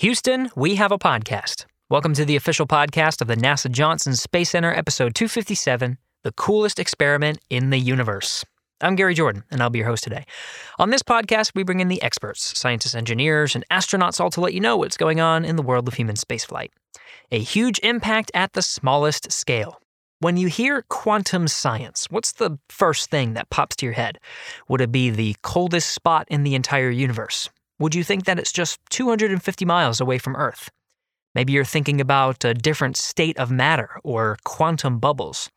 Houston, we have a podcast. Welcome to the official podcast of the NASA Johnson Space Center, episode 257 The Coolest Experiment in the Universe. I'm Gary Jordan, and I'll be your host today. On this podcast, we bring in the experts, scientists, engineers, and astronauts, all to let you know what's going on in the world of human spaceflight. A huge impact at the smallest scale. When you hear quantum science, what's the first thing that pops to your head? Would it be the coldest spot in the entire universe? Would you think that it's just 250 miles away from Earth? Maybe you're thinking about a different state of matter or quantum bubbles.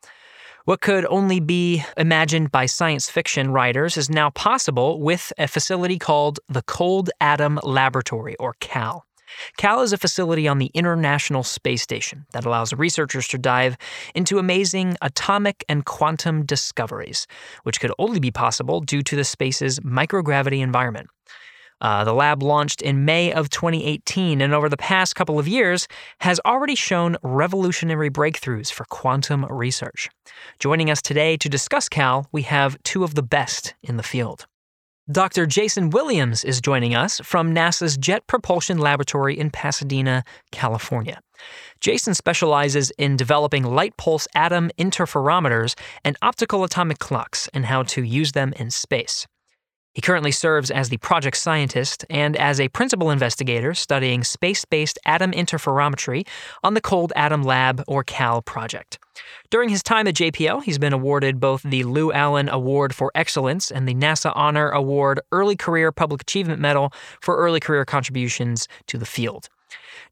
What could only be imagined by science fiction writers is now possible with a facility called the Cold Atom Laboratory, or CAL. CAL is a facility on the International Space Station that allows researchers to dive into amazing atomic and quantum discoveries, which could only be possible due to the space's microgravity environment. Uh, the lab launched in May of 2018 and over the past couple of years has already shown revolutionary breakthroughs for quantum research. Joining us today to discuss CAL, we have two of the best in the field. Dr. Jason Williams is joining us from NASA's Jet Propulsion Laboratory in Pasadena, California. Jason specializes in developing light pulse atom interferometers and optical atomic clocks and how to use them in space. He currently serves as the project scientist and as a principal investigator studying space based atom interferometry on the Cold Atom Lab, or CAL, project. During his time at JPL, he's been awarded both the Lew Allen Award for Excellence and the NASA Honor Award Early Career Public Achievement Medal for early career contributions to the field.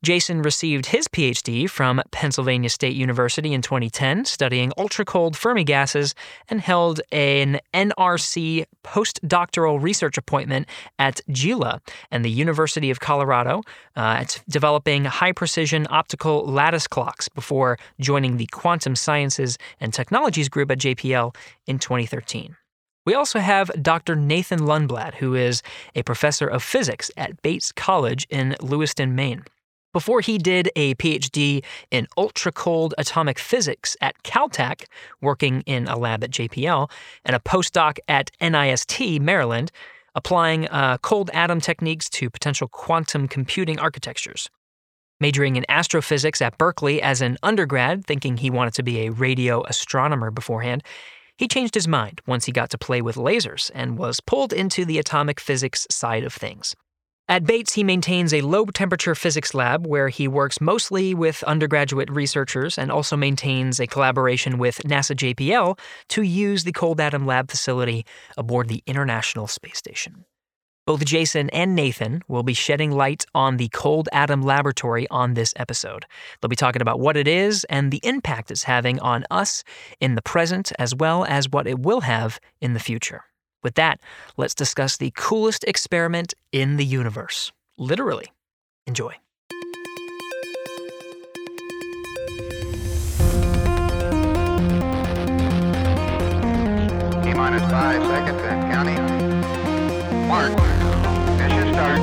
Jason received his PhD from Pennsylvania State University in 2010, studying ultra cold Fermi gases, and held an NRC postdoctoral research appointment at JILA and the University of Colorado, uh, developing high precision optical lattice clocks before joining the Quantum Sciences and Technologies group at JPL in 2013. We also have Dr. Nathan Lundblad, who is a professor of physics at Bates College in Lewiston, Maine. Before he did a PhD in ultra cold atomic physics at Caltech, working in a lab at JPL, and a postdoc at NIST, Maryland, applying uh, cold atom techniques to potential quantum computing architectures. Majoring in astrophysics at Berkeley as an undergrad, thinking he wanted to be a radio astronomer beforehand, he changed his mind once he got to play with lasers and was pulled into the atomic physics side of things. At Bates, he maintains a low temperature physics lab where he works mostly with undergraduate researchers and also maintains a collaboration with NASA JPL to use the Cold Atom Lab facility aboard the International Space Station. Both Jason and Nathan will be shedding light on the Cold Atom Laboratory on this episode. They'll be talking about what it is and the impact it's having on us in the present, as well as what it will have in the future. With that, let's discuss the coolest experiment in the universe. Literally. Enjoy. T minus five seconds and counting. Mark. Mission start.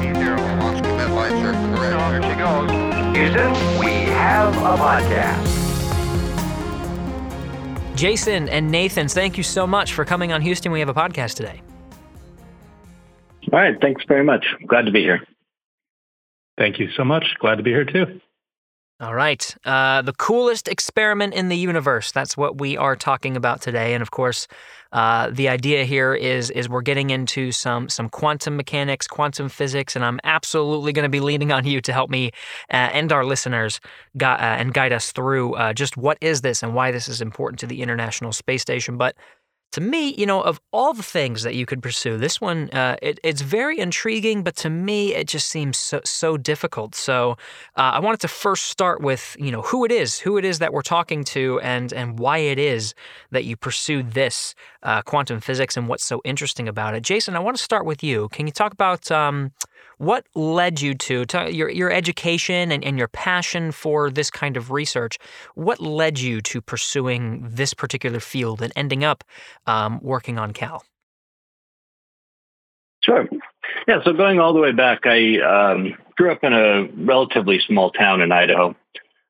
T0. Launch commit light circle correct. There she goes. Houston, we have a podcast. Jason and Nathan, thank you so much for coming on Houston. We have a podcast today. All right. Thanks very much. Glad to be here. Thank you so much. Glad to be here too. All right. Uh, the coolest experiment in the universe. That's what we are talking about today. And of course, uh, the idea here is is we're getting into some some quantum mechanics, quantum physics, and I'm absolutely going to be leaning on you to help me uh, and our listeners gu- uh, and guide us through uh, just what is this and why this is important to the International Space Station. But to me, you know, of all the things that you could pursue, this one uh, it, it's very intriguing, but to me, it just seems so so difficult. So, uh, I wanted to first start with you know who it is, who it is that we're talking to, and and why it is that you pursued this uh, quantum physics and what's so interesting about it. Jason, I want to start with you. Can you talk about um, what led you to, to your, your education and, and your passion for this kind of research? What led you to pursuing this particular field and ending up um, working on Cal? Sure. Yeah, so going all the way back, I um, grew up in a relatively small town in Idaho.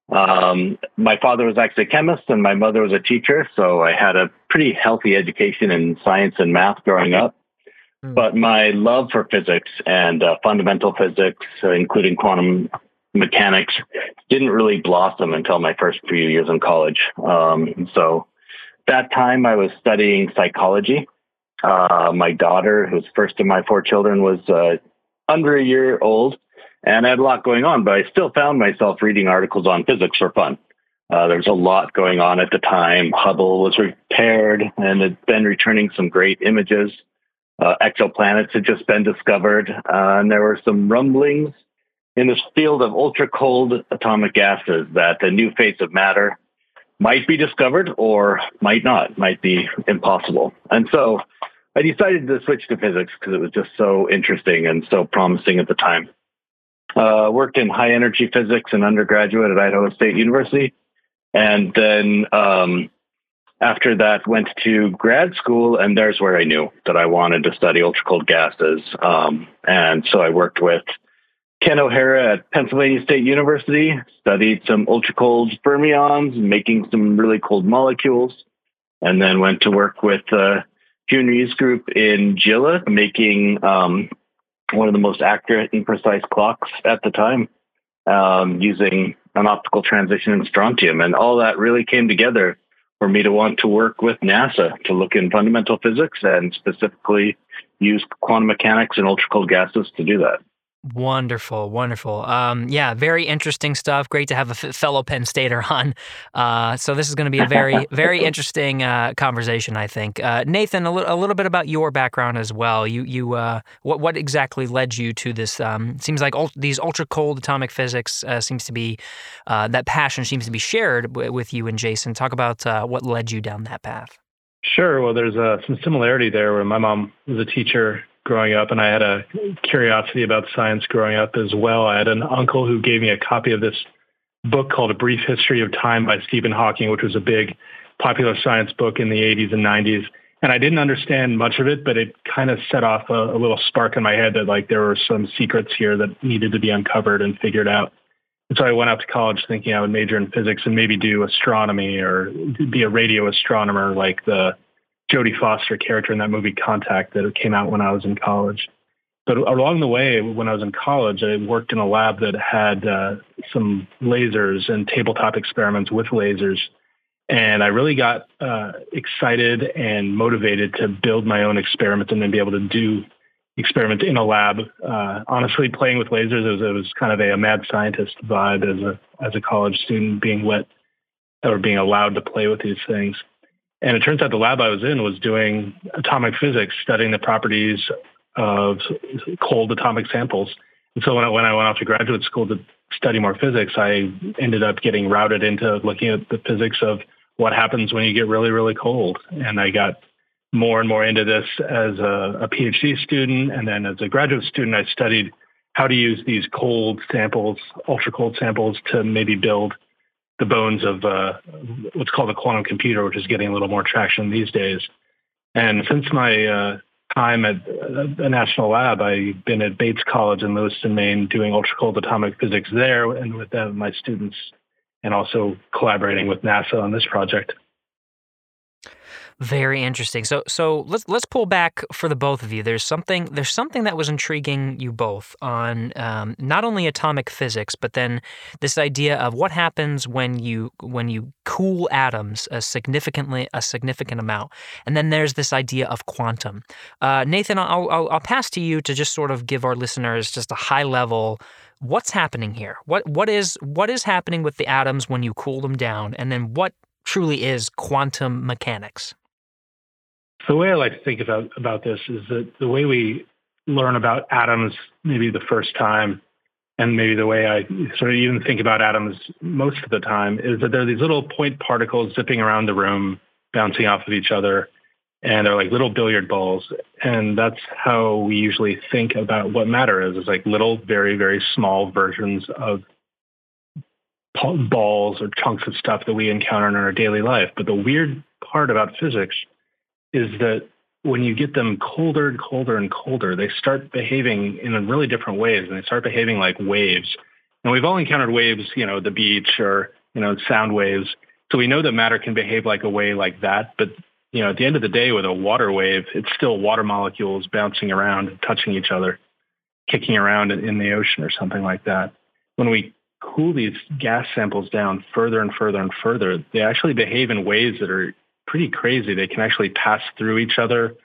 Um, my father was actually a chemist and my mother was a teacher, so I had a pretty healthy education in science and math growing up. Mm. But my love for physics and uh, fundamental physics, uh, including quantum mechanics, didn't really blossom until my first few years in college. Um, so that time I was studying psychology. Uh, my daughter, who's first of my four children, was uh, under a year old, and I had a lot going on, but I still found myself reading articles on physics for fun. Uh, there was a lot going on at the time. Hubble was repaired and had been returning some great images. Uh, exoplanets had just been discovered, uh, and there were some rumblings in this field of ultra cold atomic gases that the new face of matter might be discovered or might not, might be impossible. And so I decided to switch to physics because it was just so interesting and so promising at the time. Uh, worked in high energy physics and undergraduate at Idaho State University. And then um, after that, went to grad school, and there's where I knew that I wanted to study ultra cold gases. Um, and so I worked with Ken O'Hara at Pennsylvania State University, studied some ultra cold fermions, making some really cold molecules, and then went to work with uh, Jun Ye's group in JILA, making um, one of the most accurate and precise clocks at the time, um, using an optical transition in strontium. And all that really came together for me to want to work with NASA to look in fundamental physics and specifically use quantum mechanics and ultra cold gases to do that. Wonderful, wonderful. Um, yeah, very interesting stuff. Great to have a f- fellow Penn Stater on. Uh, so this is going to be a very, very interesting uh, conversation, I think. Uh, Nathan, a, li- a little bit about your background as well. You, you, uh, what, what exactly led you to this? Um, seems like ul- these ultra cold atomic physics uh, seems to be uh, that passion seems to be shared w- with you and Jason. Talk about what led you down that path. Sure. Well, there's some similarity there. Where my mom was a teacher growing up, and I had a curiosity about science growing up as well. I had an uncle who gave me a copy of this book called A Brief History of Time by Stephen Hawking, which was a big popular science book in the 80s and 90s. And I didn't understand much of it, but it kind of set off a, a little spark in my head that like there were some secrets here that needed to be uncovered and figured out. And so I went out to college thinking I would major in physics and maybe do astronomy or be a radio astronomer like the Jodie Foster character in that movie Contact that came out when I was in college. But along the way, when I was in college, I worked in a lab that had uh, some lasers and tabletop experiments with lasers. And I really got uh, excited and motivated to build my own experiments and then be able to do experiments in a lab. Uh, honestly, playing with lasers it was, it was kind of a, a, mad scientist vibe as a as a college student, being let or being allowed to play with these things. And it turns out the lab I was in was doing atomic physics, studying the properties of cold atomic samples. And so when I, when I went off to graduate school to study more physics, I ended up getting routed into looking at the physics of what happens when you get really, really cold. And I got more and more into this as a, a PhD student. And then as a graduate student, I studied how to use these cold samples, ultra cold samples, to maybe build the bones of uh, what's called a quantum computer, which is getting a little more traction these days. And since my uh, time at a national lab, I've been at Bates College in Lewiston, Maine, doing ultra cold atomic physics there, and with them, my students, and also collaborating with NASA on this project. Very interesting. So so let's let's pull back for the both of you. There's something there's something that was intriguing you both on um, not only atomic physics, but then this idea of what happens when you when you cool atoms a significantly a significant amount, and then there's this idea of quantum. Uh, Nathan, I'll, I'll I'll pass to you to just sort of give our listeners just a high level what's happening here. What what is what is happening with the atoms when you cool them down, and then what truly is quantum mechanics? The way I like to think about about this is that the way we learn about atoms maybe the first time, and maybe the way I sort of even think about atoms most of the time is that there are these little point particles zipping around the room, bouncing off of each other, and they're like little billiard balls. And that's how we usually think about what matter is. It's like little, very, very small versions of balls or chunks of stuff that we encounter in our daily life. But the weird part about physics is that when you get them colder and colder and colder, they start behaving in really different ways and they start behaving like waves. And we've all encountered waves, you know, the beach or, you know, sound waves. So we know that matter can behave like a wave like that. But you know, at the end of the day, with a water wave, it's still water molecules bouncing around and touching each other, kicking around in the ocean or something like that. When we cool these gas samples down further and further and further, they actually behave in ways that are pretty crazy. They can actually pass through each other,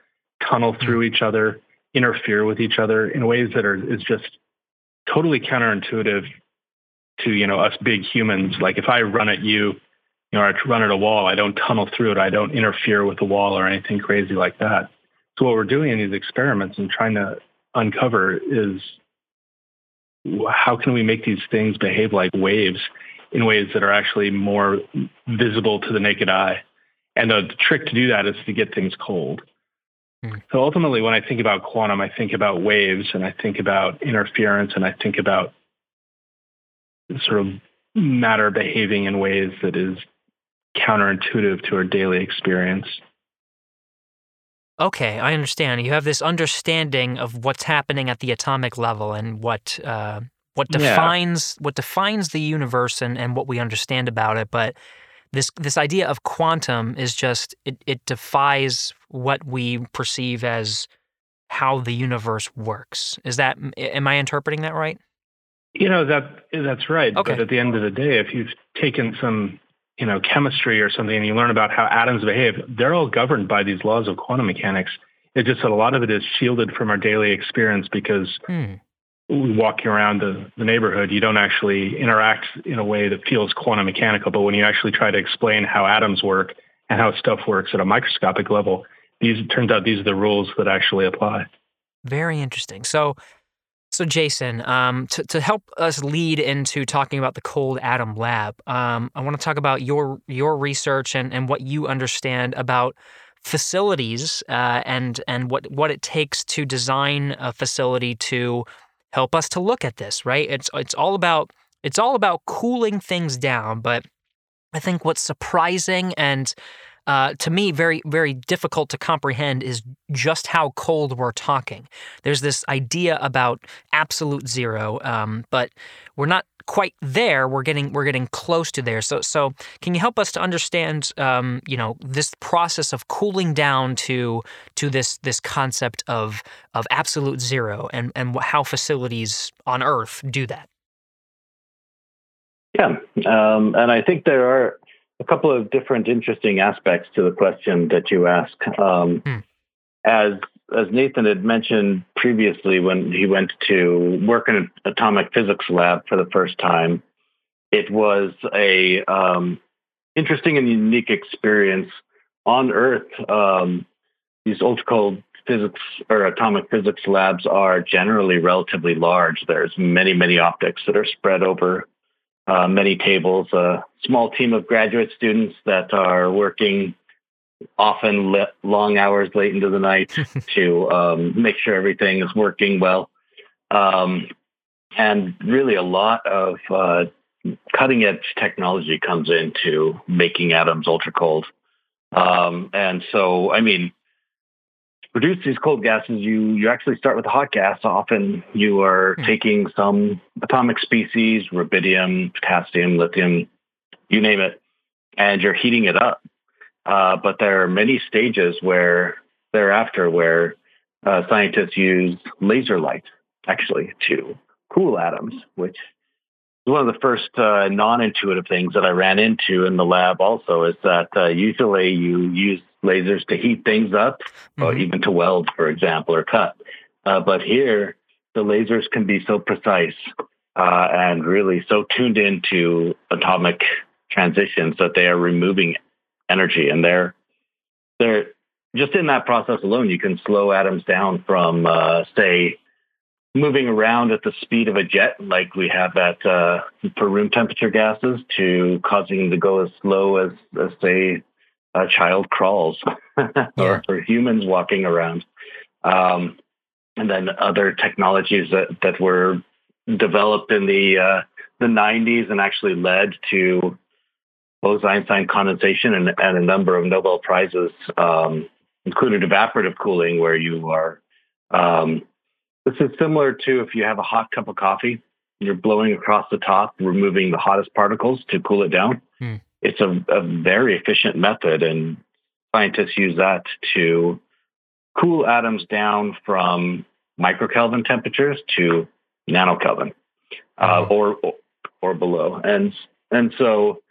tunnel hmm. through each other, interfere with each other in ways that are is just totally counterintuitive to you know us big humans. Like if I run at you, you know, I run at a wall, I don't tunnel through it. I don't interfere with the wall or anything crazy like that. So what we're doing in these experiments and trying to uncover is how can we make these things behave like waves in ways that are actually more visible to the naked eye? And the trick to do that is to get things cold. Mm. So ultimately, when I think about quantum, I think about waves and I think about interference and I think about sort of matter behaving in ways that is counterintuitive to our daily experience. Okay, I understand. You have this understanding of what's happening at the atomic level and what uh, what defines yeah. what defines the universe and, and what we understand about it. But this this idea of quantum is just it, it defies what we perceive as how the universe works. Is that am I interpreting that right? You know that that's right. Okay. But at the end of the day, if you've taken some you know chemistry or something and you learn about how atoms behave, they're all governed by these laws of quantum mechanics. It's just that a lot of it is shielded from our daily experience because hmm. Walking around the, the neighborhood, you don't actually interact in a way that feels quantum mechanical. But when you actually try to explain how atoms work and how stuff works at a microscopic level, these it turns out these are the rules that actually apply. Very interesting. So so, Jason, um, to, to help us lead into talking about the Cold Atom Lab, um, I want to talk about your your research and, and what you understand about facilities uh, and and what what it takes to design a facility to help us to look at this. Right? It's it's all about it's all about cooling things down, but I think what's surprising and uh, to me very very difficult to comprehend is just how cold we're talking. There's this idea about absolute zero, um, but we're not quite there. We're getting we're getting close to there. So so can you help us to understand um, you know this process of cooling down to to this this concept of of absolute zero and and how facilities on Earth do that? Yeah, um, and I think there are a couple of different interesting aspects to the question that you ask. Um, hmm. As as Nathan had mentioned previously, when he went to work in an atomic physics lab for the first time, it was a um, interesting and unique experience on Earth. Um, these ultra cold physics or atomic physics labs are generally relatively large. There's many, many optics that are spread over uh, many tables, a small team of graduate students that are working often le- long hours late into the night to um, make sure everything is working well. Um, and really, a lot of uh, cutting edge technology comes into making atoms ultra cold. Um, and so, I mean, to produce these cold gases, you you actually start with a hot gas. Often you are mm. taking some atomic species, rubidium, potassium, lithium, you name it, and you're heating it up. Uh, but there are many stages where thereafter where uh, scientists use laser light actually to cool atoms, which is one of the first uh, non-intuitive things that I ran into in the lab. Also, is that uh, usually you use lasers to heat things up, mm-hmm. or even to weld, for example, or cut. Uh, but here, the lasers can be so precise uh, and really so tuned into atomic transitions that they are removing energy, and they're they're just in that process alone. You can slow atoms down from, uh, say, moving around at the speed of a jet, like we have at uh, for room temperature gases, to causing them to go as slow as, as say, a child crawls or, or, humans walking around. Um, and then other technologies that, that were developed in the uh, the 90s and actually led to Bose-Einstein condensation and, and, a number of Nobel prizes, um, including evaporative cooling, where you are. Um, this is similar to if you have a hot cup of coffee, you're blowing across the top, removing the hottest particles to cool it down. Hmm it's a, a very efficient method and scientists use that to cool atoms down from microkelvin temperatures to nanokelvin uh, or or below. And and so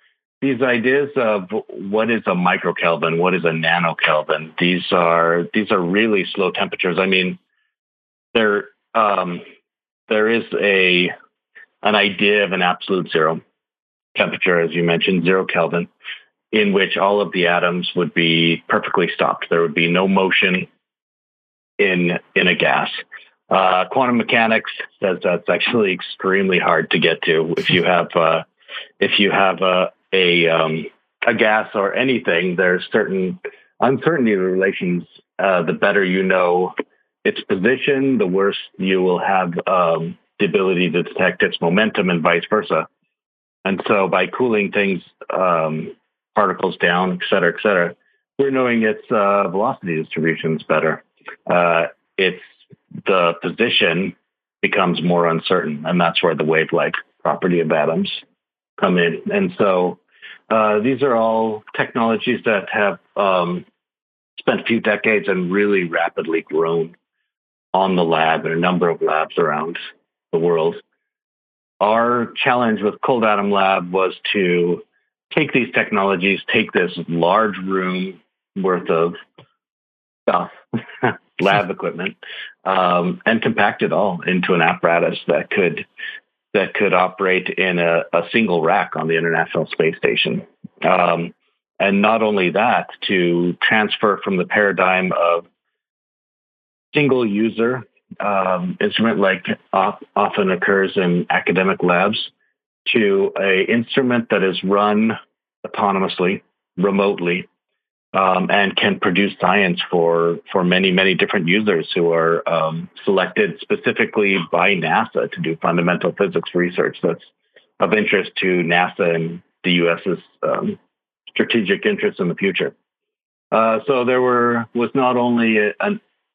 these ideas of what is a microkelvin, what is a nanokelvin, these are these are really slow temperatures. I mean, there um, there is a an idea of an absolute zero temperature, as you mentioned, zero Kelvin, in which all of the atoms would be perfectly stopped. There would be no motion in in a gas. Uh, quantum mechanics says that's actually extremely hard to get to. If you have uh, if you have a a, um, a gas or anything, there's certain uncertainty relations. Uh, the better you know its position, the worse you will have um, the ability to detect its momentum, and vice versa. And so, by cooling things, um, particles down, et cetera, et cetera, we're knowing its uh, velocity distributions better. Uh, its the position becomes more uncertain, and that's where the wave-like property of atoms come in. And so uh, these are all technologies that have um, spent a few decades and really rapidly grown on the lab and a number of labs around the world. Our challenge with Cold Atom Lab was to take these technologies, take this large room worth of stuff, lab equipment, um, and compact it all into an apparatus that could that could operate in a, a single rack on the International Space Station. Um, and not only that, to transfer from the paradigm of single user um, instrument like often occurs in academic labs to a instrument that is run autonomously, remotely, um, and can produce science for for many many different users who are um, selected specifically by NASA to do fundamental physics research that's of interest to NASA and the U.S.'s um, strategic interests in the future. Uh, so there were was not only a,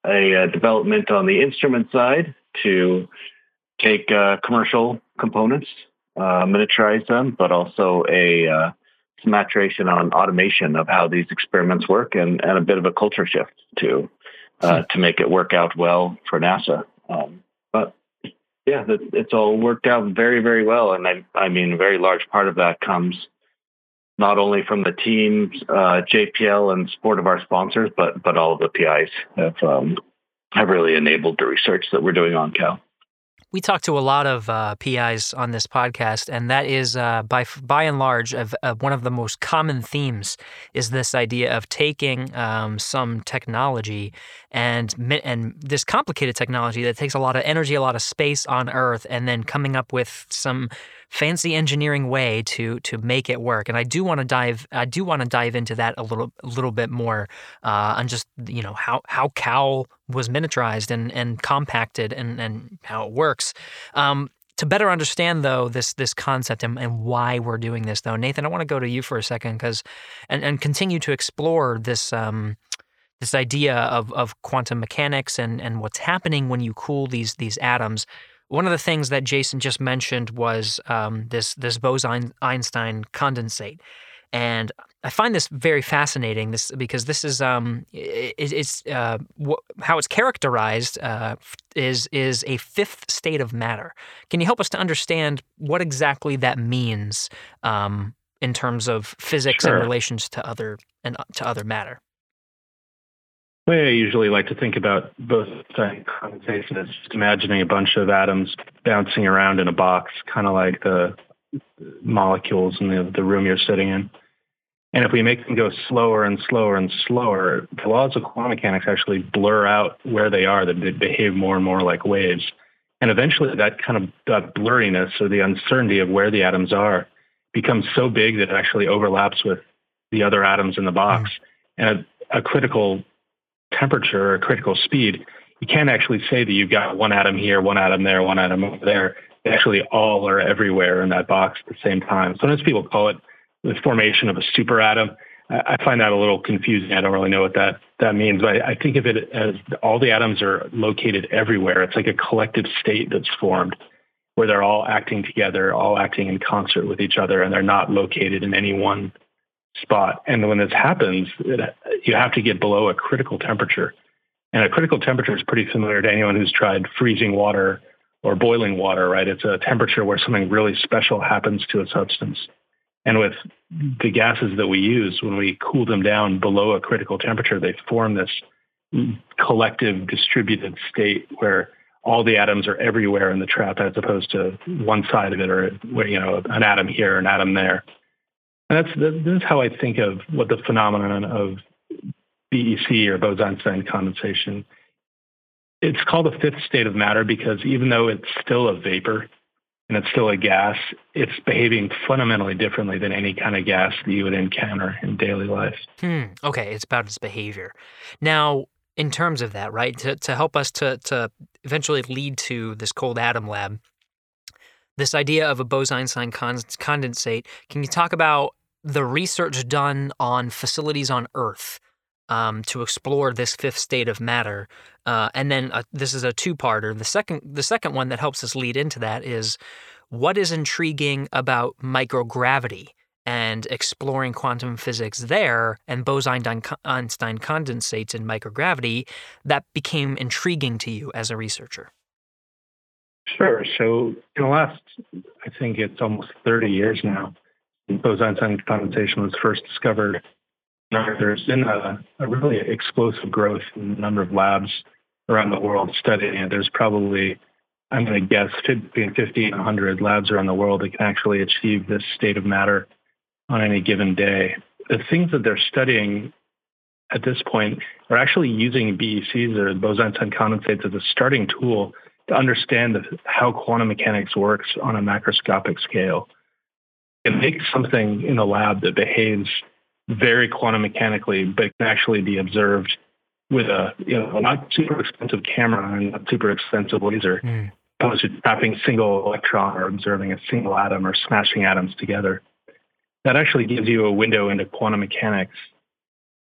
a, a, development on the instrument side to take uh, commercial components, uh, miniaturize them, but also a uh, maturation on automation of how these experiments work and, and a bit of a culture shift to uh, to make it work out well for NASA. Um, but yeah, it's all worked out very, very well. And I, I mean, a very large part of that comes not only from the team, uh, JPL, and support of our sponsors, but but all of the PIs have um, have really enabled the research that we're doing on Cal we talk to a lot of uh, PIs on this podcast, and that is uh, by by and large of, of, one of the most common themes is this idea of taking um, some technology and and this complicated technology that takes a lot of energy, a lot of space on Earth, and then coming up with some fancy engineering way to to make it work. And I do want to dive I do want to dive into that a little a little bit more uh, on just you know how how Cal was miniaturized and and compacted and and how it works. Um, to better understand though this this concept and, and why we're doing this though, Nathan, I want to go to you for a second because and and continue to explore this. Um, this idea of, of quantum mechanics and, and what's happening when you cool these these atoms one of the things that Jason just mentioned was um, this this Bose-Einstein condensate, and I find this very fascinating. This because this is um, it, it's uh, wh- how it's characterized uh, is is a fifth state of matter. Can you help us to understand what exactly that means um, in terms of physics sure. and relations to other and uh, to other matter? Way I usually like to think about Bose condensation is just imagining a bunch of atoms bouncing around in a box, kind of like the molecules in the, the room you're sitting in. And if we make them go slower and slower and slower, the laws of quantum mechanics actually blur out where they are, that they behave more and more like waves. And eventually that kind of that blurriness or the uncertainty of where the atoms are becomes so big that it actually overlaps with the other atoms in the box. Mm. And a, a critical temperature or critical speed, you can't actually say that you've got one atom here, one atom there, one atom over there. They actually all are everywhere in that box at the same time. Sometimes people call it the formation of a super atom. I find that a little confusing. I don't really know what that, that means, but I think of it as all the atoms are located everywhere. It's like a collective state that's formed where they're all acting together, all acting in concert with each other, and they're not located in any one spot. And when this happens, it, you have to get below a critical temperature. And a critical temperature is pretty familiar to anyone who's tried freezing water or boiling water, right? It's a temperature where something really special happens to a substance. And with the gases that we use, when we cool them down below a critical temperature, they form this collective distributed state where all the atoms are everywhere in the trap as opposed to one side of it or you know an atom here an atom there and that's is how i think of what the phenomenon of bec or bose-einstein condensation it's called a fifth state of matter because even though it's still a vapor and it's still a gas it's behaving fundamentally differently than any kind of gas that you would encounter in daily life hmm. okay it's about its behavior now in terms of that, right? To, to help us to, to eventually lead to this cold atom lab, this idea of a Bose-Einstein condensate, can you talk about the research done on facilities on Earth um, to explore this fifth state of matter? Uh, and then uh, this is a two-parter. The second, the second one that helps us lead into that is what is intriguing about microgravity and exploring quantum physics there and Bose-Einstein condensates in microgravity, that became intriguing to you as a researcher? Sure. So in the last, I think it's almost 30 years now, Bose-Einstein condensation was first discovered. There's been a, a really explosive growth in the number of labs around the world studying it. There's probably, I'm going to guess, between 50 and 100 labs around the world that can actually achieve this state of matter on any given day. The things that they're studying at this point are actually using BECs or Bose-Einstein condensates as a starting tool to understand the, how quantum mechanics works on a macroscopic scale. It makes something in the lab that behaves very quantum mechanically, but can actually be observed with a you know not super expensive camera and not super expensive laser, mm. opposed to trapping single electron or observing a single atom or smashing atoms together that actually gives you a window into quantum mechanics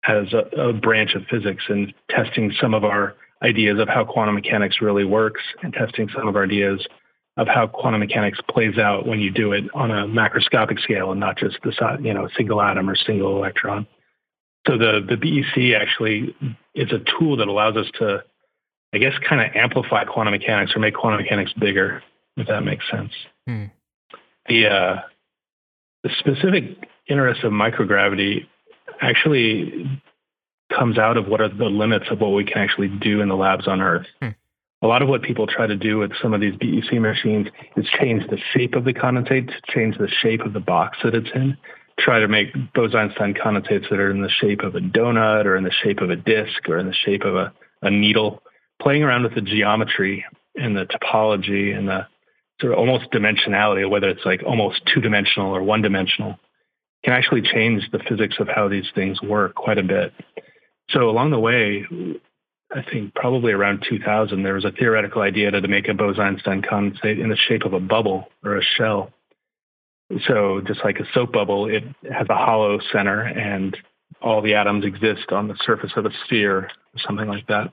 as a, a, branch of physics and testing some of our ideas of how quantum mechanics really works and testing some of our ideas of how quantum mechanics plays out when you do it on a macroscopic scale and not just the you know single atom or single electron. So the the BEC actually is a tool that allows us to, I guess, kind of amplify quantum mechanics or make quantum mechanics bigger, if that makes sense. Hmm. The uh, the specific interest of microgravity actually comes out of what are the limits of what we can actually do in the labs on Earth. Hmm. A lot of what people try to do with some of these BEC machines is change the shape of the condensate, change the shape of the box that it's in, try to make Bose-Einstein condensates that are in the shape of a donut or in the shape of a disc or in the shape of a, a needle, playing around with the geometry and the topology and the sort of almost dimensionality, whether it's like almost two dimensional or one dimensional, can actually change the physics of how these things work quite a bit. So along the way, I think probably around 2000, there was a theoretical idea to, make a Bose-Einstein condensate in the shape of a bubble or a shell. So just like a soap bubble, it has a hollow center and all the atoms exist on the surface of a sphere something like that.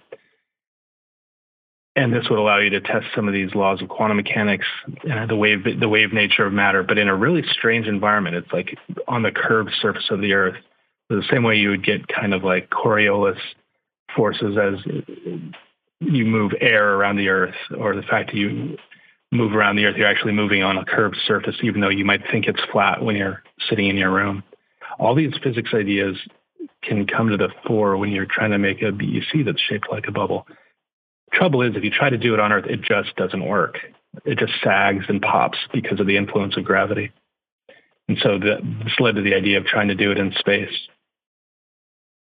And this would allow you to test some of these laws of quantum mechanics, uh, the wave, the wave nature of matter, but in a really strange environment. It's like on the curved surface of the Earth, the same way you would get kind of like Coriolis forces as you move air around the Earth, or the fact that you move around the Earth, you're actually moving on a curved surface, even though you might think it's flat when you're sitting in your room. All these physics ideas can come to the fore when you're trying to make a BEC that's shaped like a bubble. Trouble is, if you try to do it on Earth, it just doesn't work. It just sags and pops because of the influence of gravity. And so this led to the idea of trying to do it in space.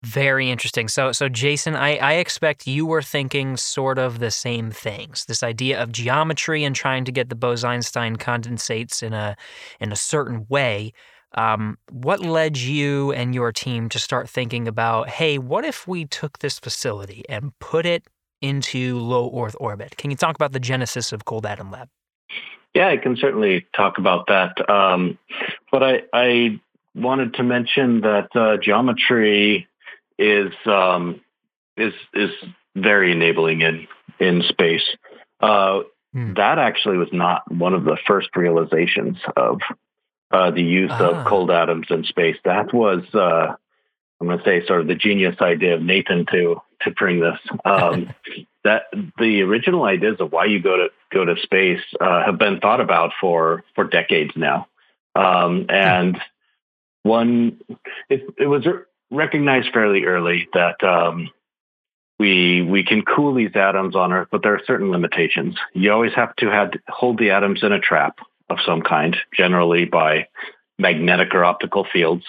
Very interesting. So, so Jason, I, I expect you were thinking sort of the same things. This idea of geometry and trying to get the Bose-Einstein condensates in a in a certain way. Um, what led you and your team to start thinking about, hey, what if we took this facility and put it into low Earth orbit. Can you talk about the genesis of Cold Atom Lab? Yeah, I can certainly talk about that. Um, but I, I, wanted to mention that uh, geometry is um, is is very enabling in in space. Uh, hmm. That actually was not one of the first realizations of uh, the use Ah. of cold atoms in space. That was, uh, I'm going to say, sort of the genius idea of Nathan to to bring this. Um, that the original ideas of why you go to go to space uh, have been thought about for for decades now, um, and one it, it was recognized fairly early that um, we we can cool these atoms on Earth, but there are certain limitations. You always have to have hold the atoms in a trap of some kind, generally by magnetic or optical fields.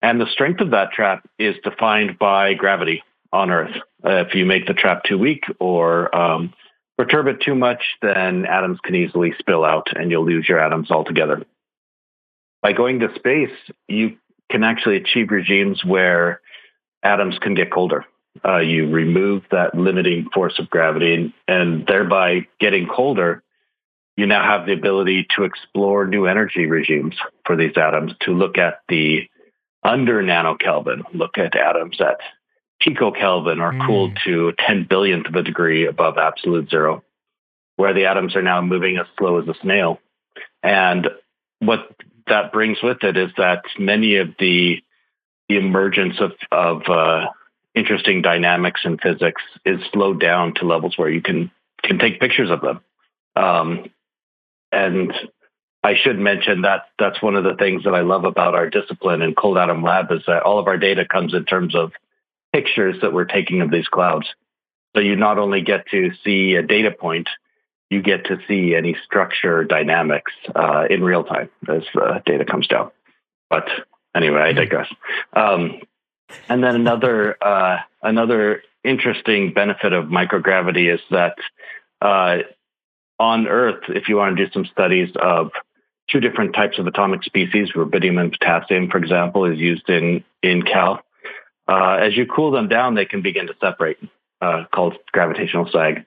And the strength of that trap is defined by gravity on Earth. Uh, if you make the trap too weak or um, perturb it too much, then atoms can easily spill out and you'll lose your atoms altogether. By going to space, you can actually achieve regimes where atoms can get colder. Uh, you remove that limiting force of gravity, and, and thereby getting colder, you now have the ability to explore new energy regimes for these atoms, to look at the under nanokelvin, look at atoms at picokelvin or Mm. cooled to a 10 billionth of a degree above absolute zero, where the atoms are now moving as slow as a snail. And what that brings with it is that many of the the emergence of of uh, interesting dynamics in physics is slowed down to levels where you can can take pictures of them. Um, and I should mention that that's one of the things that I love about our discipline in Cold Atom Lab is that all of our data comes in terms of pictures that we're taking of these clouds. So you not only get to see a data point, you get to see any structure dynamics uh, in real time as the data comes down. But anyway, I digress. Um, and then another uh, another interesting benefit of microgravity is that uh, on Earth, if you want to do some studies of two different types of atomic species, rubidium and potassium, for example, is used in in Cal. Uh, as you cool them down, they can begin to separate, uh, called gravitational sag,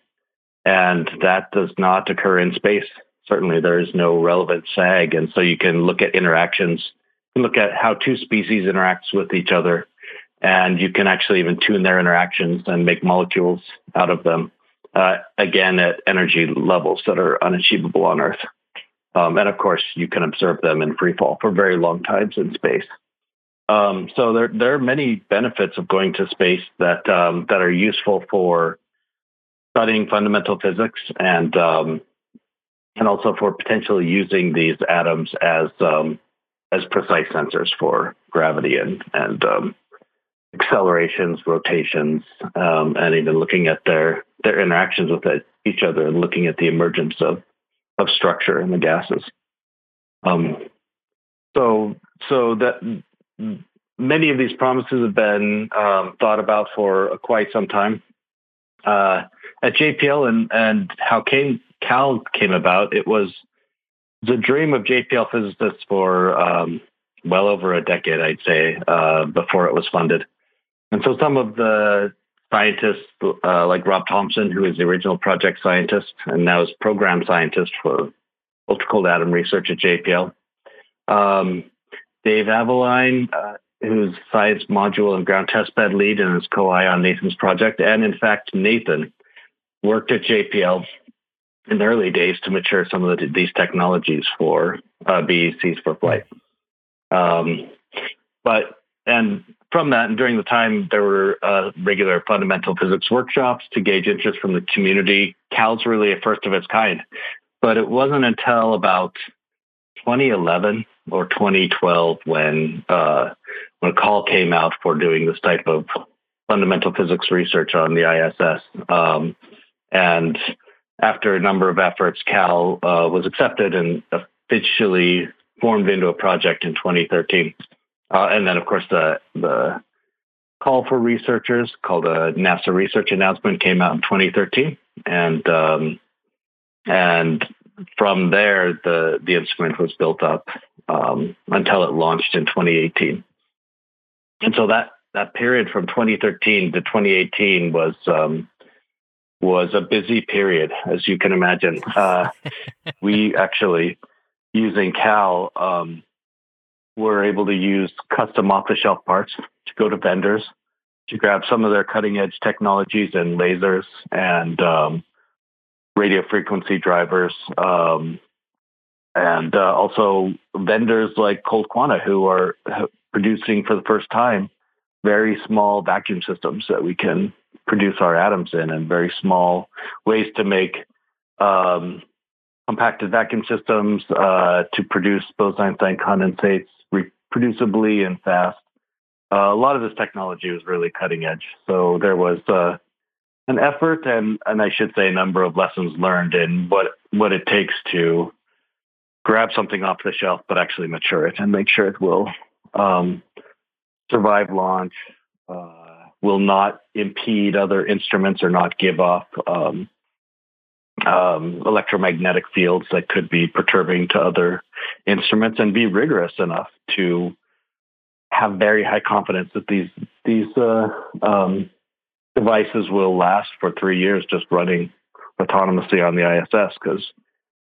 and that does not occur in space. Certainly, there is no relevant sag, and so you can look at interactions, look at how two species interacts with each other, and you can actually even tune their interactions and make molecules out of them. Uh, again, at energy levels that are unachievable on Earth. Um, and of course, you can observe them in free fall for very long times in space. Um, so there, there are many benefits of going to space that um, that are useful for studying fundamental physics and um, and also for potentially using these atoms as um, as precise sensors for gravity and and um, accelerations, rotations, um, and even looking at their their interactions with each other and looking at the emergence of of structure in the gases. Um, so so that many of these promises have been um, thought about for quite some time. Uh, at JPL and and how came Cal came about, it was the dream of JPL physicists for um, well over a decade, I'd say, uh, before it was funded. And so some of the scientists, uh, like Rob Thompson, who is the original project scientist and now is program scientist for ultra cold atom research at JPL. Um, Dave Aveline, uh, who's science module and ground testbed lead and is co-I on Nathan's project. And in fact, Nathan worked at JPL in the early days to mature some of the, these technologies for uh, BECs for flight. Um, but and from that, and during the time, there were uh, regular fundamental physics workshops to gauge interest from the community. CAL's really a first of its kind, but it wasn't until about 2011 or 2012 when uh, a call came out for doing this type of fundamental physics research on the ISS. Um, and after a number of efforts, Cal uh, was accepted and officially formed into a project in 2013. Uh, and then, of course, the the call for researchers called a NASA research announcement came out in 2013, and um, and from there, the the instrument was built up um, until it launched in 2018. And so that that period from 2013 to 2018 was um, was a busy period, as you can imagine. Uh, we actually using Cal. Um, were able to use custom off the shelf parts to go to vendors to grab some of their cutting edge technologies and lasers and um, radio frequency drivers, um, and uh, also vendors like ColdQuanta who are producing for the first time very small vacuum systems that we can produce our atoms in, and very small ways to make um, compacted vacuum systems uh, to produce Bose-Einstein condensates reproducibly and fast. Uh, a lot of this technology was really cutting edge. So there was uh, an effort and, and I should say a number of lessons learned in what, what it takes to grab something off the shelf, but actually mature it and make sure it will um, survive launch, uh, will not impede other instruments or not give off um, um, electromagnetic fields that could be perturbing to other instruments, and be rigorous enough to have very high confidence that these these uh, um, devices will last for three years just running autonomously on the ISS. Because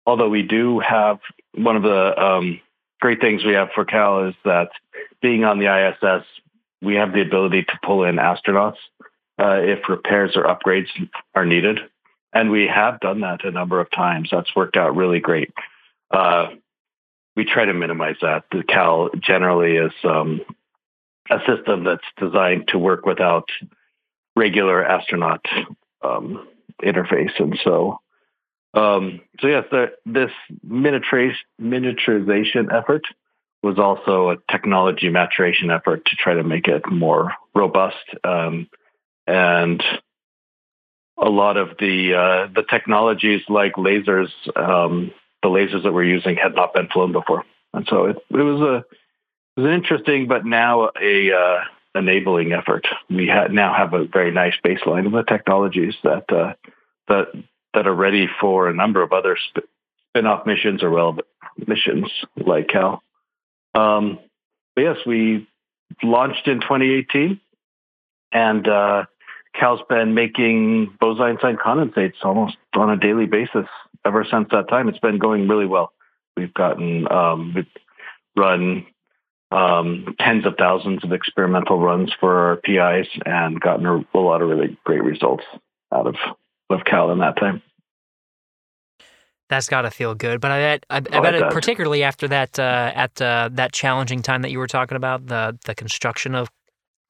although we do have one of the um, great things we have for Cal is that being on the ISS, we have the ability to pull in astronauts uh, if repairs or upgrades are needed. And we have done that a number of times. That's worked out really great. Uh, we try to minimize that. The Cal generally is um, a system that's designed to work without regular astronaut um, interface. And so, um, so yes, the, this miniaturization effort was also a technology maturation effort to try to make it more robust um, and a lot of the uh, the technologies like lasers, um, the lasers that we're using had not been flown before, and so it, it was a it was an interesting but now a uh, enabling effort. We ha- now have a very nice baseline of the technologies that uh, that that are ready for a number of other sp- spin-off missions or relevant missions like Cal. Um, yes, we launched in 2018, and uh, Cal's been making Bose-Einstein condensates almost on a daily basis ever since that time. It's been going really well. We've gotten um, we've run um, tens of thousands of experimental runs for our PIs and gotten a, a lot of really great results out of of Cal in that time. That's got to feel good, but I bet I, I oh, bet it, particularly after that uh, at uh, that challenging time that you were talking about the the construction of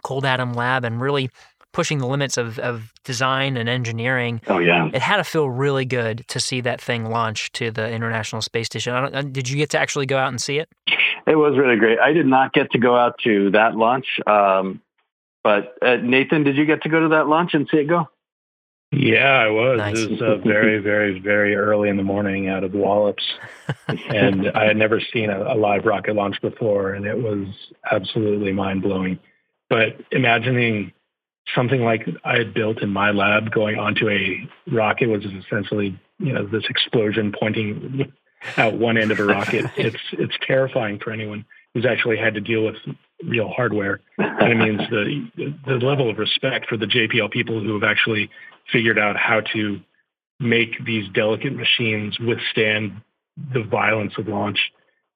Cold Atom Lab and really pushing the limits of, of design and engineering. Oh yeah, it had to feel really good to see that thing launch to the International Space Station. Uh, did you get to actually go out and see it? It was really great. I did not get to go out to that launch, um, but uh, Nathan, did you get to go to that launch and see it go? Yeah, I was. Nice. It was uh, very, very, very early in the morning out of Wallops, and I had never seen a, a live rocket launch before, and it was absolutely mind blowing. But imagining something like I had built in my lab going onto a rocket was essentially, you know, this explosion pointing out one end of a rocket. it's it's terrifying for anyone who's actually had to deal with real hardware. And it means the the level of respect for the JPL people who have actually figured out how to make these delicate machines withstand the violence of launch.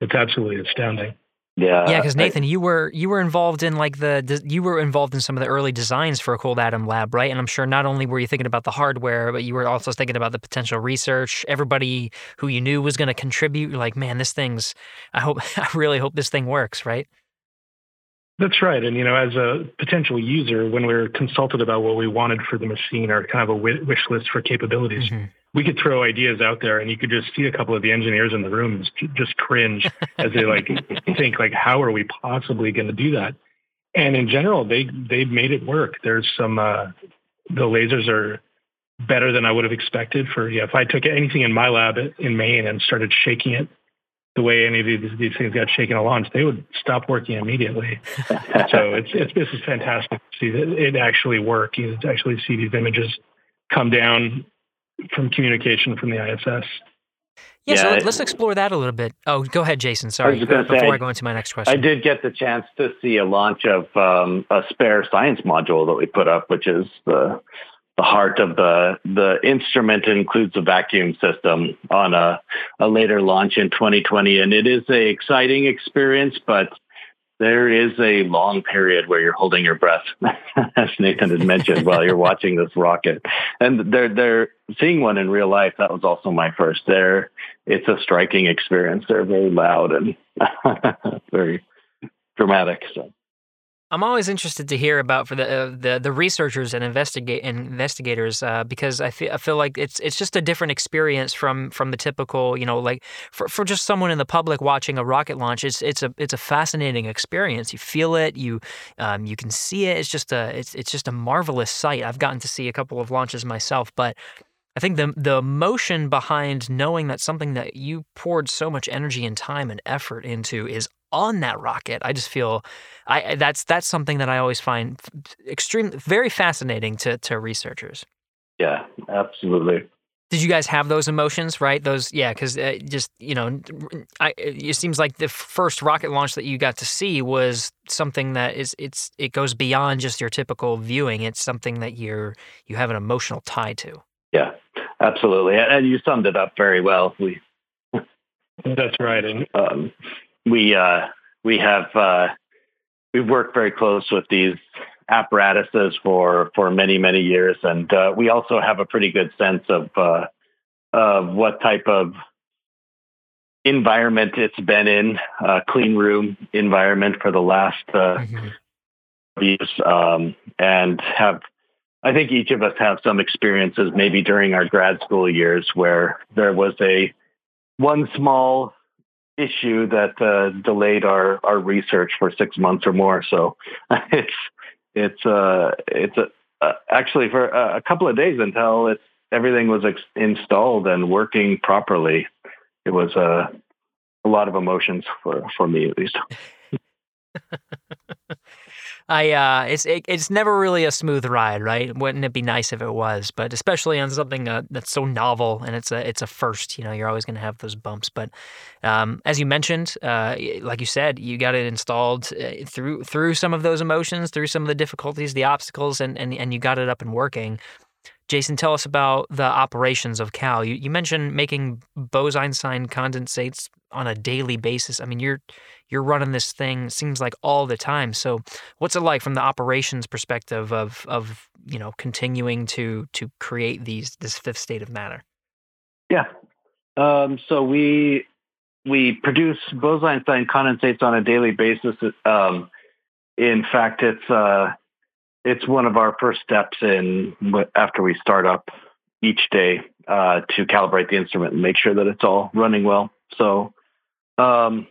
It's absolutely astounding. Yeah, yeah. Because Nathan, I, you were you were involved in like the you were involved in some of the early designs for a Cold Atom Lab, right? And I'm sure not only were you thinking about the hardware, but you were also thinking about the potential research. Everybody who you knew was going to contribute. You're like, man, this thing's. I hope. I really hope this thing works, right? That's right. And, you know, as a potential user, when we are consulted about what we wanted for the machine or kind of a wish list for capabilities, mm-hmm. we could throw ideas out there and you could just see a couple of the engineers in the room just cringe as they like think like, how are we possibly going to do that? And in general, they, they've made it work. There's some, uh, the lasers are better than I would have expected for, yeah, if I took anything in my lab in Maine and started shaking it the way any of these, these things got shaken at launch, they would stop working immediately. so it's, it's this is fantastic to see that it actually work. You actually see these images come down from communication from the ISS. Yeah, yeah so let, us explore that a little bit. Oh, go ahead, Jason. Sorry, I before say, I go into my next question. I did get the chance to see a launch of um, a spare science module that we put up, which is the the heart of the the instrument includes a vacuum system on a, a later launch in 2020 and it is a exciting experience but there is a long period where you're holding your breath, as Nathan had mentioned, while you're watching this rocket. And they're they're seeing one in real life. That was also my first. There, it's a striking experience. They're very loud and very dramatic. So I'm always interested to hear about for the uh, the, the researchers and investigate investigators uh, because I feel I feel like it's it's just a different experience from from the typical you know like for, for just someone in the public watching a rocket launch it's it's a it's a fascinating experience. You feel it you um, you can see it. It's just a it's it's just a marvelous sight. I've gotten to see a couple of launches myself but I think the the emotion behind knowing that something that you poured so much energy and time and effort into is on that rocket. I just feel I that's that's something that I always find extreme very fascinating to to researchers. Yeah, absolutely. Did you guys have those emotions, right? Those, yeah, because uh, just you know, I, it seems like the first rocket launch that you got to see was something that is it's it goes beyond just your typical viewing. It's something that you're you have an emotional tie to. Yeah, absolutely, and you summed it up very well. We that's right, and um, we uh, we have uh, we've worked very close with these apparatuses for for many many years, and uh, we also have a pretty good sense of uh, of what type of environment it's been in, uh, clean room environment for the last uh, mm-hmm. years, um, and have. I think each of us have some experiences, maybe during our grad school years, where there was a one small issue that uh, delayed our, our research for six months or more. So it's it's uh, it's uh, actually for a, couple of days until it's everything was ex- installed and working properly. It was uh, a lot of emotions for for me at least. I uh, it's it, it's never really a smooth ride, right? Wouldn't it be nice if it was? But especially on something uh, that's so novel and it's a it's a first, you know, you're always going to have those bumps. But um, as you mentioned, uh, like you said, you got it installed uh, through through some of those emotions, through some of the difficulties, the obstacles, and and and you got it up and working. Jason, tell us about the operations of Cal. You, you mentioned making Bose-Einstein condensates on a daily basis. I mean, you're you're running this thing seems like all the time. So, what's it like from the operations perspective of of you know continuing to to create these this fifth state of matter? Yeah. Um, so we we produce Bose-Einstein condensates on a daily basis. Um, in fact, it's uh, it's one of our first steps in after we start up each day uh, to calibrate the instrument and make sure that it's all running well. So um,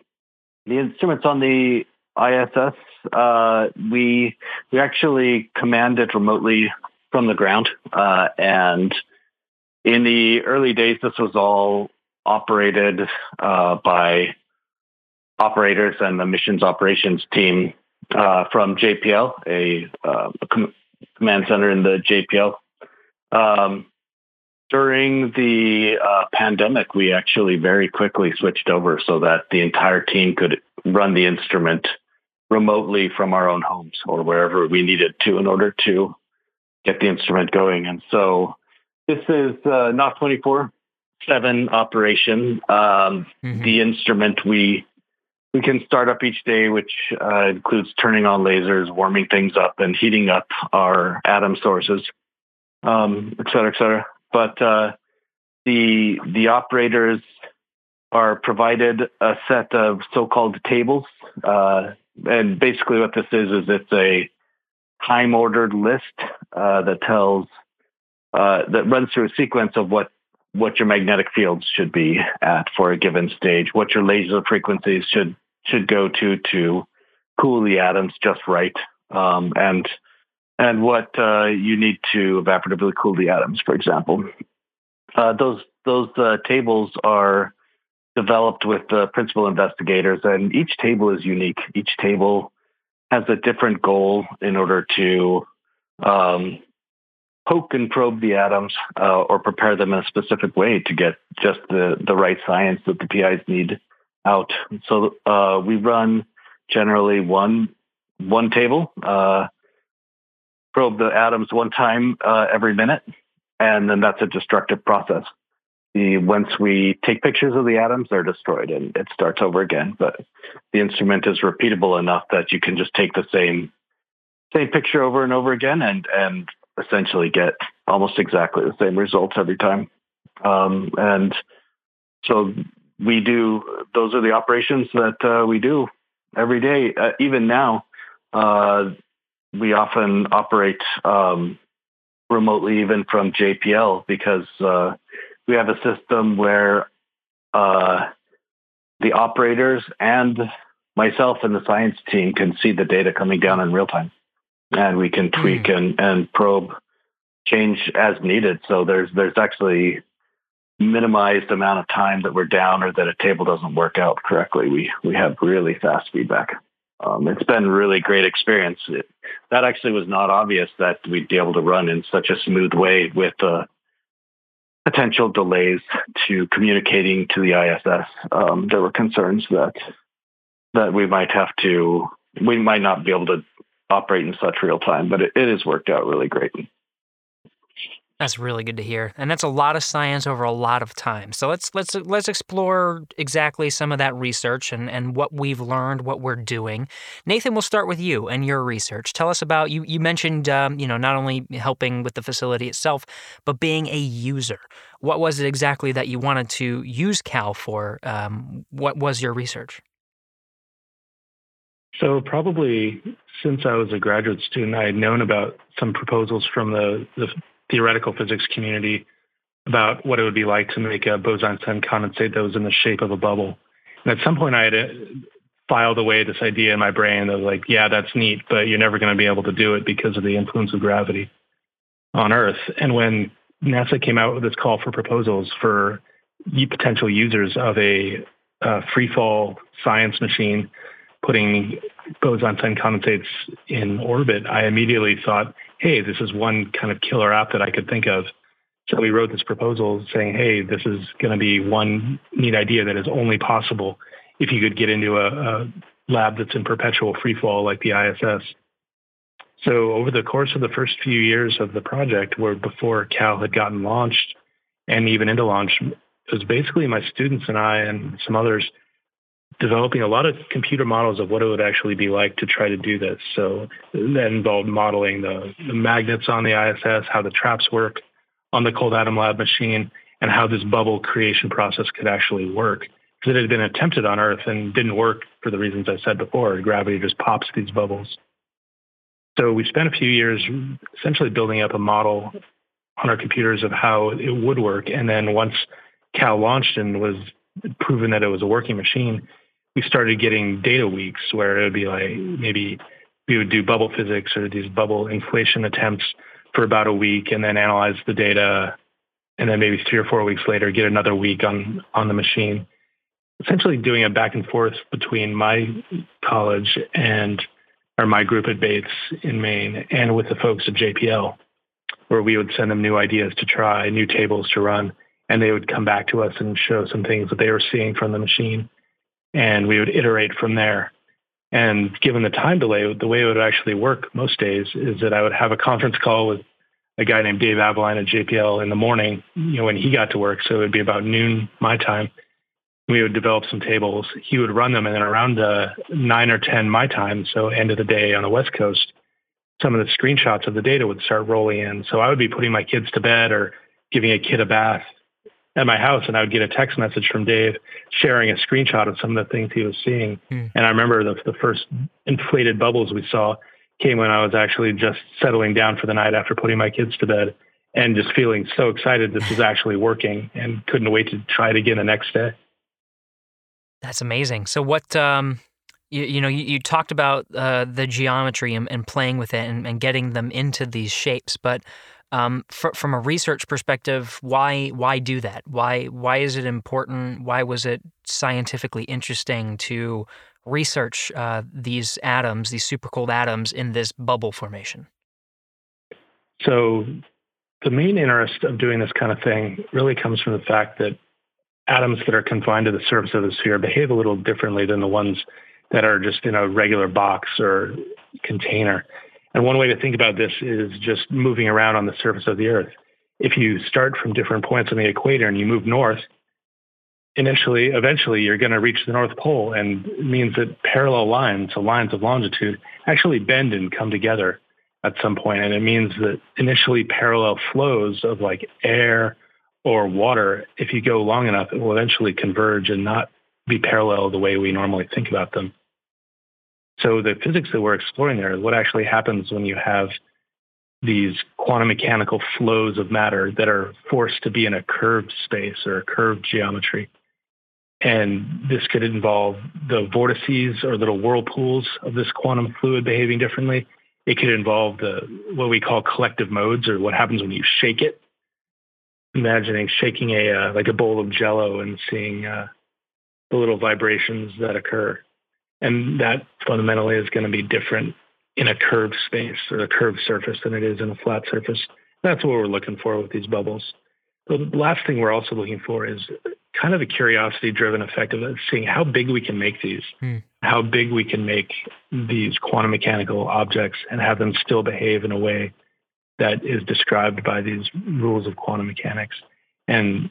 the instruments on the ISS, uh, we we actually command it remotely from the ground, uh, and in the early days, this was all operated uh, by operators and the missions operations team uh, from JPL, a, uh, a com- command center in the JPL. Um, during the uh, pandemic, we actually very quickly switched over so that the entire team could run the instrument remotely from our own homes or wherever we needed to in order to get the instrument going. And so this is uh, not 24 7 operation. Um, mm-hmm. The instrument we we can start up each day, which uh, includes turning on lasers, warming things up, and heating up our atom sources, um, et cetera, et cetera. But uh, the the operators are provided a set of so-called tables, uh, and basically what this is is it's a time-ordered list uh, that tells uh, that runs through a sequence of what what your magnetic fields should be at for a given stage, what your laser frequencies should should go to to cool the atoms just right, um, and and what uh, you need to evaporatively cool the atoms, for example. Uh, those those uh, tables are developed with the principal investigators, and each table is unique. Each table has a different goal in order to um, poke and probe the atoms uh, or prepare them in a specific way to get just the, the right science that the PIs need out. So uh, we run generally one one table, uh, probe the atoms one time uh, every minute, and then that's a destructive process. the once we take pictures of the atoms, they're destroyed and it starts over again. But the instrument is repeatable enough that you can just take the same same picture over and over again and and essentially get almost exactly the same results every time. Um, and so we do those are the operations that uh, we do every day. Uh, even now, uh, we often operate um, remotely, even from JPL, because uh, we have a system where uh, the operators and myself and the science team can see the data coming down in real time, and we can tweak mm. and, and probe change as needed. So there's there's actually minimized amount of time that we're down or that a table doesn't work out correctly. We we have really fast feedback. Um, it's been really great experience. It, that actually was not obvious that we'd be able to run in such a smooth way with uh, potential delays to communicating to the ISS. Um, there were concerns that that we might have to, we might not be able to operate in such real time, but it, it has worked out really great. That's really good to hear, and that's a lot of science over a lot of time. So let's let's let's explore exactly some of that research and and what we've learned, what we're doing. Nathan, we'll start with you and your research. Tell us about you. You mentioned um, you know not only helping with the facility itself, but being a user. What was it exactly that you wanted to use Cal for? Um, what was your research? So probably since I was a graduate student, I had known about some proposals from the, the theoretical physics community about what it would be like to make a Bose-Einstein condensate that was in the shape of a bubble. And at some point, I had uh, filed away this idea in my brain that was like, yeah, that's neat, but you're never going to be able to do it because of the influence of gravity on Earth. And when NASA came out with this call for proposals for potential users of a, a free fall science machine putting Bose-Einstein condensates in orbit, I immediately thought, hey, this is one kind of killer app that I could think of. So we wrote this proposal saying, hey, this is going to be one neat idea that is only possible if you could get into a, a lab that's in perpetual free fall like the ISS. So over the course of the first few years of the project, where before Cal had gotten launched and even into launch, it was basically my students and I and some others developing a lot of computer models of what it would actually be like to try to do this. So that involved modeling the, the magnets on the ISS, how the traps work on the Cold Atom Lab machine, and how this bubble creation process could actually work. Because it had been attempted on Earth and didn't work for the reasons I said before. Gravity just pops these bubbles. So we spent a few years essentially building up a model on our computers of how it would work. And then once Cal launched and was proven that it was a working machine, we started getting data weeks where it would be like maybe we would do bubble physics or these bubble inflation attempts for about a week and then analyze the data. And then maybe three or four weeks later get another week on on the machine. Essentially doing a back and forth between my college and or my group at Bates in Maine and with the folks at JPL where we would send them new ideas to try new tables to run and they would come back to us and show some things that they were seeing from the machine and we would iterate from there. And given the time delay, the way it would actually work most days is that I would have a conference call with a guy named Dave Aveline at JPL in the morning, you know, when he got to work. So it would be about noon my time. We would develop some tables. He would run them, and then around uh, nine or ten my time, so end of the day on the West Coast, some of the screenshots of the data would start rolling in. So I would be putting my kids to bed or giving a kid a bath at my house and I would get a text message from Dave sharing a screenshot of some of the things he was seeing. Mm. And I remember the, the first inflated bubbles we saw came when I was actually just settling down for the night after putting my kids to bed and just feeling so excited this was actually working and couldn't wait to try it again the next day. That's amazing. So what, um, you, you know, you, you, talked about uh, the geometry and, and, playing with it and, and getting them into these shapes, but um, fr- from a research perspective, why why do that? Why why is it important? Why was it scientifically interesting to research uh, these atoms, these super cold atoms, in this bubble formation? So, the main interest of doing this kind of thing really comes from the fact that atoms that are confined to the surface of the sphere behave a little differently than the ones that are just in a regular box or container. And one way to think about this is just moving around on the surface of the Earth. if you start from different points on the equator and you move north, initially, eventually, you're going to reach the North Pole, and it means that parallel lines, so lines of longitude, actually bend and come together at some point, and it means that initially parallel flows of like air or water, if you go long enough, it will eventually converge and not be parallel the way we normally think about them. So the physics that we're exploring there is what actually happens when you have these quantum mechanical flows of matter that are forced to be in a curved space or a curved geometry. And this could involve the vortices or little whirlpools of this quantum fluid behaving differently. It could involve the what we call collective modes or what happens when you shake it. Imagining shaking a uh, like a bowl of jello and seeing uh, the little vibrations that occur. And that fundamentally is going to be different in a curved space or a curved surface than it is in a flat surface. That's what we're looking for with these bubbles. The last thing we're also looking for is kind of a curiosity driven effect of seeing how big we can make these, hmm. how big we can make these quantum mechanical objects and have them still behave in a way that is described by these rules of quantum mechanics. And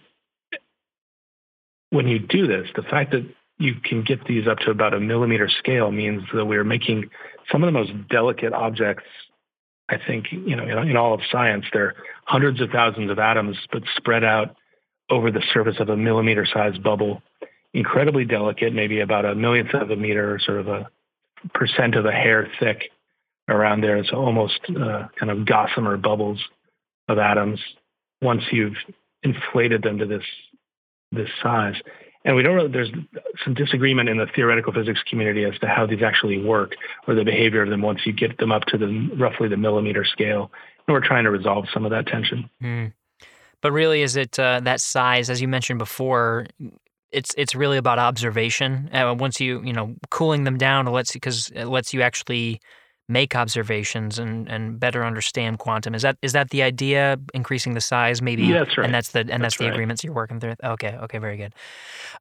when you do this, the fact that you can get these up to about a millimeter scale means that we're making some of the most delicate objects I think you know in, all of science. There are hundreds of thousands of atoms but spread out over the surface of a millimeter sized bubble. Incredibly delicate maybe about a millionth of a meter sort of a percent of a hair thick around there. It's almost uh, kind of gossamer bubbles of atoms. Once you've inflated them to this this size and we don't really, there's some disagreement in the theoretical physics community as to how these actually work or the behavior of them once you get them up to the roughly the millimeter scale. And we're trying to resolve some of that tension. Mm. But really, is it uh, that size, as you mentioned before? It's it's really about observation. Uh, once you you know cooling them down, it lets because it lets you actually make observations and, and better understand quantum. Is that is that the idea? Increasing the size, maybe. Yeah, that's right. And that's the and that's, that's the right. agreements you're working through. Okay, okay, very good.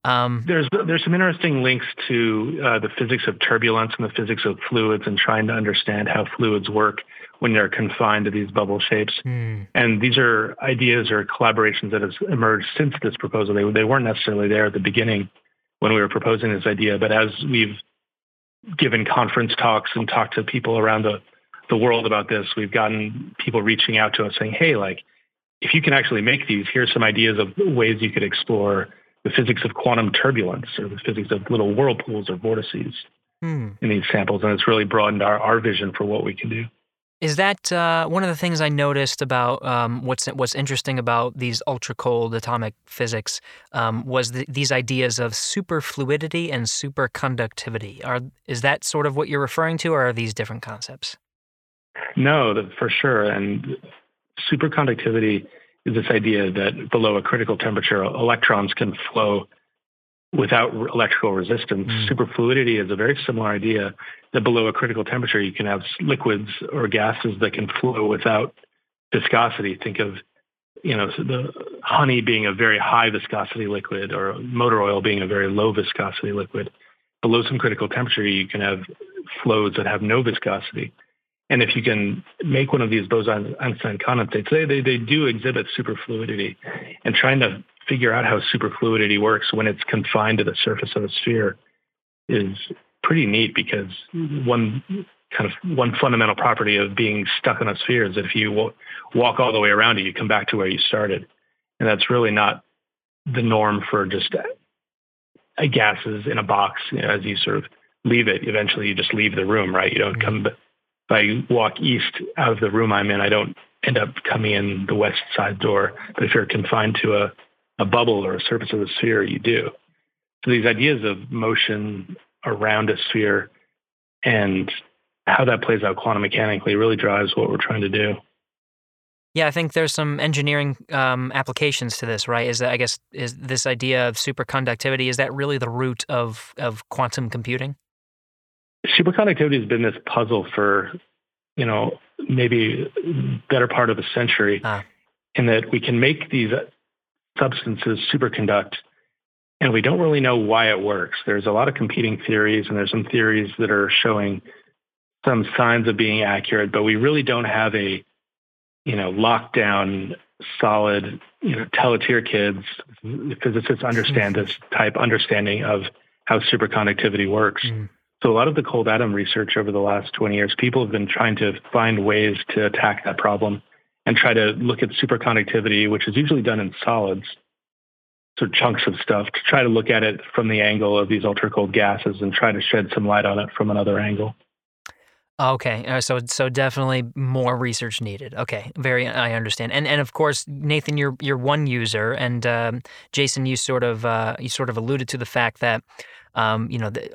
Um, there's there's some interesting links to uh, the physics of turbulence and the physics of fluids, and trying to understand how fluids work when they're confined to these bubble shapes. Hmm. And these are ideas or collaborations that have emerged since this proposal. They they weren't necessarily there at the beginning when we were proposing this idea, but as we've given conference talks and talked to people around the, the world about this. We've gotten people reaching out to us saying, hey, like, if you can actually make these, here's some ideas of ways you could explore the physics of quantum turbulence or the physics of little whirlpools or vortices hmm. in these samples. And it's really broadened our, our vision for what we can do. Is that uh, one of the things I noticed about um, what's what's interesting about these ultra cold atomic physics um, was the, these ideas of superfluidity and superconductivity? Are is that sort of what you're referring to, or are these different concepts? No, for sure. And superconductivity is this idea that below a critical temperature, electrons can flow without electrical resistance. Mm. Superfluidity is a very similar idea that below a critical temperature, you can have liquids or gases that can flow without viscosity. Think of, you know, the honey being a very high viscosity liquid or motor oil being a very low viscosity liquid. Below some critical temperature, you can have flows that have no viscosity. And if you can make one of these boson Einstein condensates, they, they, they do exhibit superfluidity. And trying to figure out how superfluidity works when it's confined to the surface of a sphere is pretty neat because one kind of one fundamental property of being stuck in a sphere is that if you walk all the way around it, you come back to where you started. And that's really not the norm for just uh, gases in a box. You know, as you sort of leave it, eventually you just leave the room, right? You don't come, if I walk east out of the room I'm in, I don't end up coming in the west side door. But if you're confined to a, a bubble or a surface of the sphere, you do. So these ideas of motion around a sphere and how that plays out quantum mechanically really drives what we're trying to do. Yeah, I think there's some engineering um, applications to this, right? Is that I guess is this idea of superconductivity is that really the root of of quantum computing? Superconductivity has been this puzzle for, you know, maybe better part of a century, ah. in that we can make these substances superconduct and we don't really know why it works. There's a lot of competing theories, and there's some theories that are showing some signs of being accurate, but we really don't have a you know lockdown solid, you know, tell it to your kids. Physicists understand this type understanding of how superconductivity works. Mm. So a lot of the cold atom research over the last 20 years, people have been trying to find ways to attack that problem and try to look at superconductivity, which is usually done in solids, so chunks of stuff, to try to look at it from the angle of these ultra cold gases and try to shed some light on it from another angle. Okay, uh, so so definitely more research needed. Okay, very I understand, and and of course, Nathan, you're you're one user, and um, Jason, you sort of uh, you sort of alluded to the fact that um, you know, the,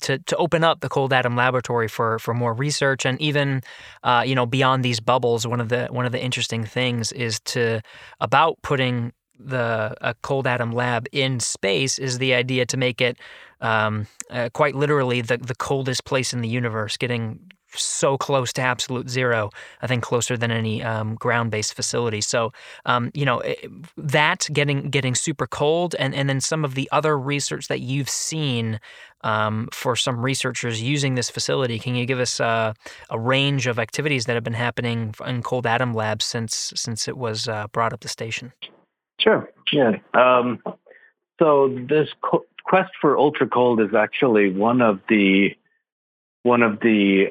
to to open up the Cold Atom Laboratory for for more research and even uh, you know beyond these bubbles. One of the one of the interesting things is to about putting the a cold atom lab in space is the idea to make it um, uh, quite literally the the coldest place in the universe, getting so close to absolute zero. I think closer than any um, ground-based facility. So, um, you know, eh, that getting getting super cold, and and then some of the other research that you've seen um, for some researchers using this facility. Can you give us uh, a range of activities that have been happening in Cold Atom Labs since since it was uh, brought up the station? Sure. Yeah. Um, so this co- quest for ultra cold is actually one of the one of the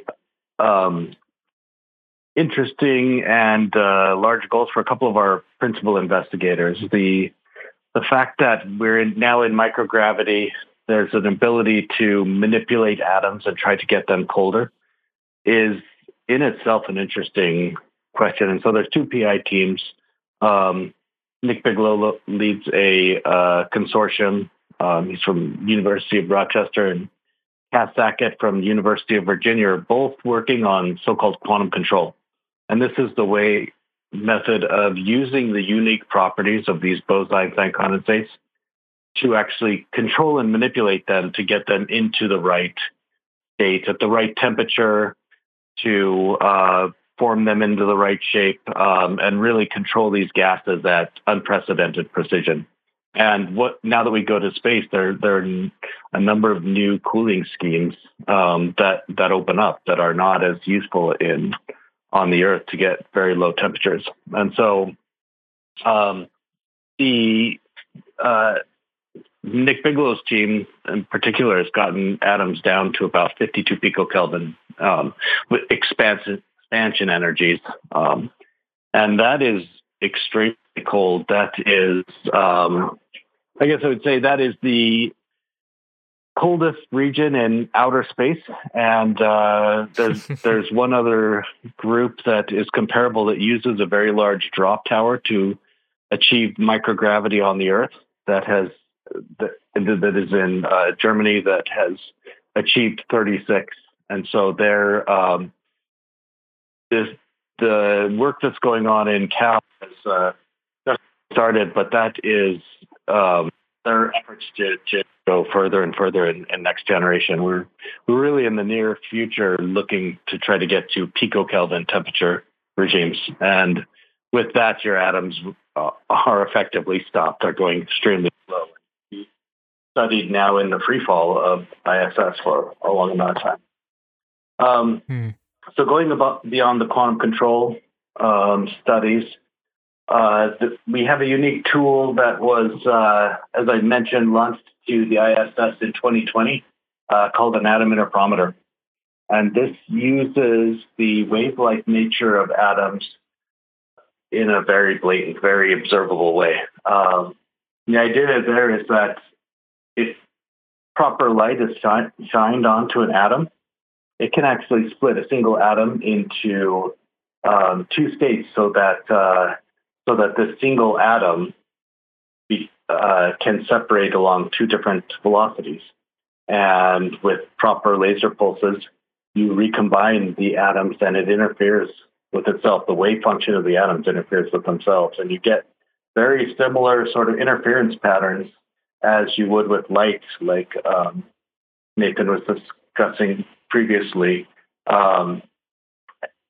um, interesting and uh, large goals for a couple of our principal investigators. The the fact that we're in, now in microgravity, there's an ability to manipulate atoms and try to get them colder, is in itself an interesting question. And so there's two PI teams. Um, Nick Bigelow leads a uh, consortium. Um, he's from University of Rochester, and Cass Sackett from the University of Virginia are both working on so-called quantum control. And this is the way method of using the unique properties of these Bose-Einstein condensates to actually control and manipulate them to get them into the right state at the right temperature, to uh, form them into the right shape, um, and really control these gases at unprecedented precision. And what now that we go to space, there there are a number of new cooling schemes um, that that open up that are not as useful in on the Earth to get very low temperatures. And so, um, the uh, Nick Bigelow's team in particular has gotten atoms down to about 52 picokelvin um, with expansion expansion energies, um, and that is extremely cold. That is, um, I guess I would say that is the coldest region in outer space. And uh, there's there's one other group that is comparable that uses a very large drop tower to achieve microgravity on the Earth. That has that, that is in uh, Germany that has achieved 36. And so there, um, this, the work that's going on in Cal has uh, started, but that is um, their efforts to, to go further and further in, in, next generation. We're we're really in the near future looking to try to get to picokelvin temperature regimes, and with that, your atoms uh, are effectively stopped, are going extremely slow. Studied now in the free fall of ISS for a long amount of time. Um, hmm. So going about beyond the quantum control um, studies, uh, the, we have a unique tool that was, uh, as I mentioned, launched to the ISS in 2020 uh, called an atom interferometer. And this uses the wave-like nature of atoms in a very blatant, very observable way. Um, the idea there is that if proper light is shine, shined onto an atom, it can actually split a single atom into um, two states so that uh, so that this single atom be, uh, can separate along two different velocities. And with proper laser pulses, you recombine the atoms and it interferes with itself. The wave function of the atoms interferes with themselves. And you get very similar sort of interference patterns as you would with light, like um, Nathan was discussing previously. Um,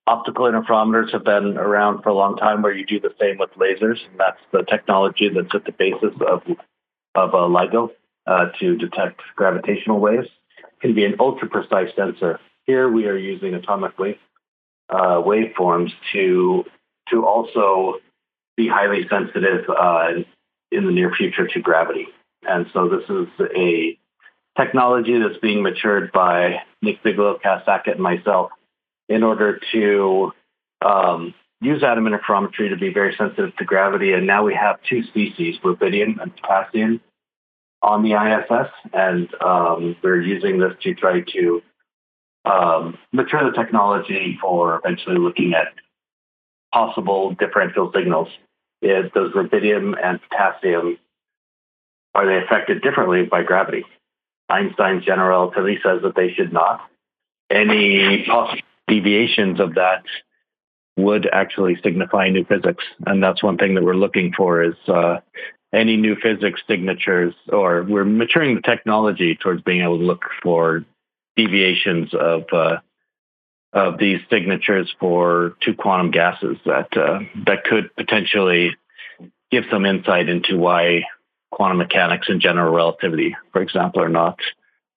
optical interferometers have been around for a long time where you do the same with lasers. And that's the technology that's at the basis of, of a LIGO uh, to detect gravitational waves. It can be an ultra precise sensor. Here we are using atomic wave uh, waveforms to to also be highly sensitive uh, in the near future to gravity. And so this is a technology that's being matured by Nick Bigelow, Cass Sackett, and myself in order to um, use atom interferometry to be very sensitive to gravity. And now we have two species, rubidium and potassium, on the ISS. And um, we're using this to try to um, mature the technology for eventually looking at possible differential signals. Does rubidium and potassium are they affected differently by gravity? Einstein's general relativity says that they should not. Any possible deviations of that would actually signify new physics, and that's one thing that we're looking for is uh, any new physics signatures, or we're maturing the technology towards being able to look for deviations of uh, of these signatures for two quantum gases that uh, that could potentially give some insight into why quantum mechanics and general relativity, for example, are not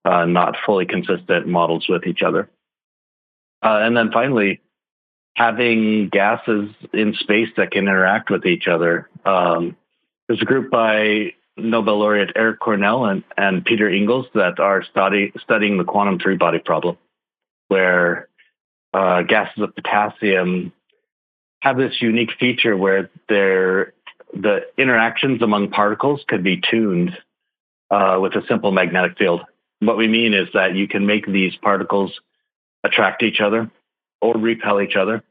uh, not fully consistent models with each other. Uh, and then finally, having gases in space that can interact with each other. Um, there's a group by Nobel laureate Eric Cornell and, and Peter Engels that are study, studying the quantum three body problem, where uh, gases of potassium have this unique feature where the interactions among particles could be tuned uh, with a simple magnetic field. What we mean is that you can make these particles attract each other or repel each other,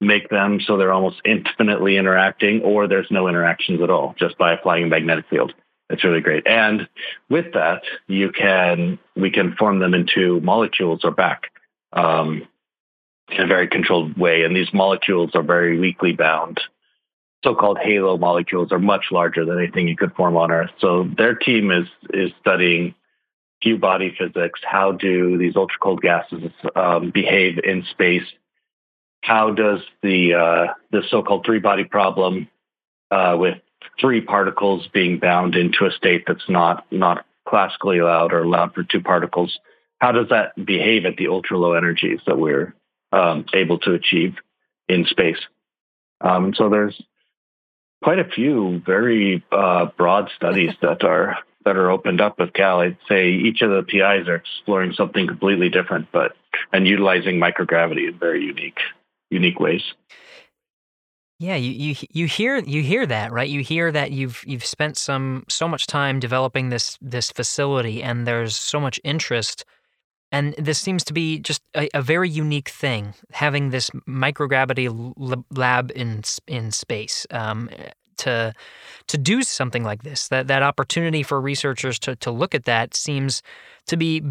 make them so they're almost infinitely interacting, or there's no interactions at all just by applying a magnetic field. It's really great. And with that, you can we can form them into molecules or back um, in a very controlled way. And these molecules are very weakly bound. So-called halo molecules are much larger than anything you could form on Earth. So their team is is studying few body physics. How do these ultra cold gases um, behave in space? How does the uh, the so-called three body problem uh, with three particles being bound into a state that's not not classically allowed or allowed for two particles. How does that behave at the ultra low energies that we're um, able to achieve in space? Um, so there's quite a few very uh, broad studies that are that are opened up with Cal. I'd say each of the PIs are exploring something completely different, but and utilizing microgravity in very unique unique ways. Yeah, you, you you hear you hear that, right? You hear that you've you've spent some so much time developing this this facility and there's so much interest and this seems to be just a, a very unique thing having this microgravity lab in in space. Um, to to do something like this. That that opportunity for researchers to to look at that seems to be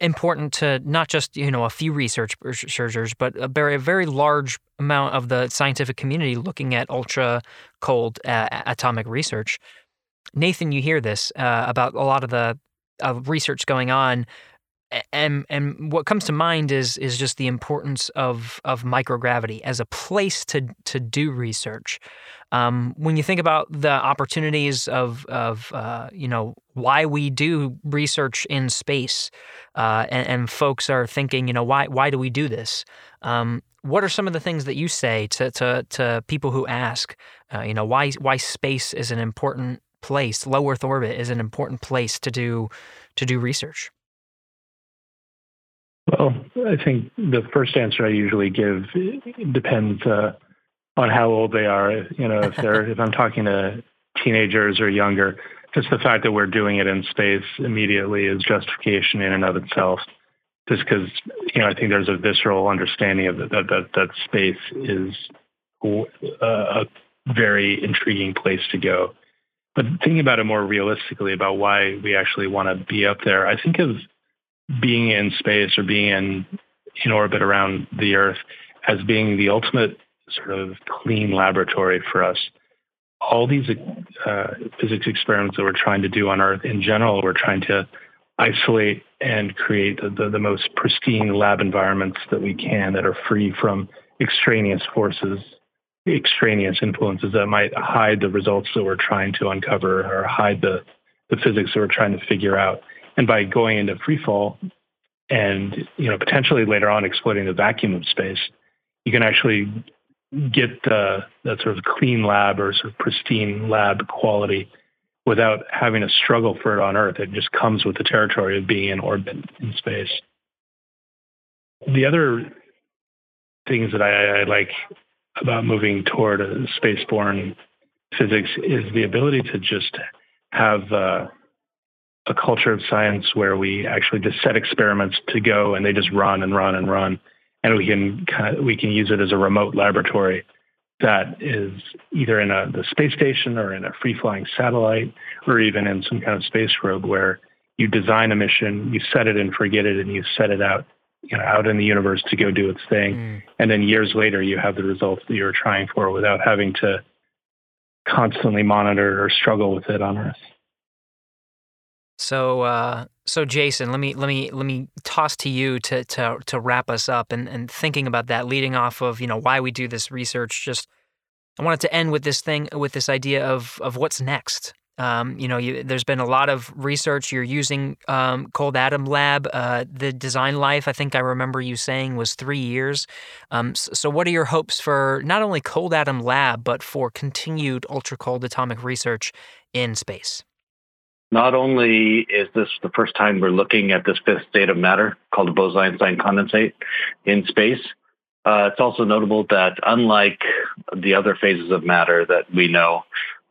important to not just you know a few researchers, but a very a very large amount of the scientific community looking at ultra cold uh, atomic research. Nathan, you hear this uh, about a lot of the research going on and and what comes to mind is is just the importance of of microgravity as a place to to do research. Um, when you think about the opportunities of of uh, you know why we do research in space, uh, and, and, folks are thinking, you know, why why do we do this? Um, what are some of the things that you say to to, to people who ask, uh, you know, why why space is an important place, low Earth orbit is an important place to do to do research? Well, I think the first answer I usually give depends uh, on how old they are. You know, if they're if I'm talking to teenagers or younger, just the fact that we're doing it in space immediately is justification in and of itself. Just because you know, I think there's a visceral understanding of that that that space is a very intriguing place to go. But thinking about it more realistically about why we actually want to be up there, I think of being in space or being in in orbit around the Earth as being the ultimate sort of clean laboratory for us. All these uh, physics experiments that we're trying to do on Earth in general, we're trying to isolate and create the, the, the most pristine lab environments that we can that are free from extraneous forces, extraneous influences that might hide the results that we're trying to uncover or hide the, the physics that we're trying to figure out. And by going into free fall and you know potentially later on exploiting the vacuum of space, you can actually get that sort of clean lab or sort of pristine lab quality without having to struggle for it on Earth. It just comes with the territory of being in orbit in space. The other things that I, I like about moving toward a spaceborne physics is the ability to just have uh, a culture of science where we actually just set experiments to go and they just run and run and run, and we can kind of we can use it as a remote laboratory that is either in a the space station or in a free flying satellite or even in some kind of space probe where you design a mission, you set it and forget it, and you set it out you know, out in the universe to go do its thing. Mm. And then years later, you have the results that you were trying for without having to constantly monitor or struggle with it on Earth. So, uh, so Jason, let me let me let me toss to you to to to wrap us up and and thinking about that, leading off of you know why we do this research. Just I wanted to end with this thing with this idea of of what's next. Um, you know, you, there's been a lot of research. You're using um, Cold Atom Lab. Uh, the design life, I think I remember you saying, was three years. Um, so, so, what are your hopes for not only Cold Atom Lab, but for continued ultra cold atomic research in space? Not only is this the first time we're looking at this fifth state of matter called the Bose-Einstein condensate in space, uh, it's also notable that unlike the other phases of matter that we know,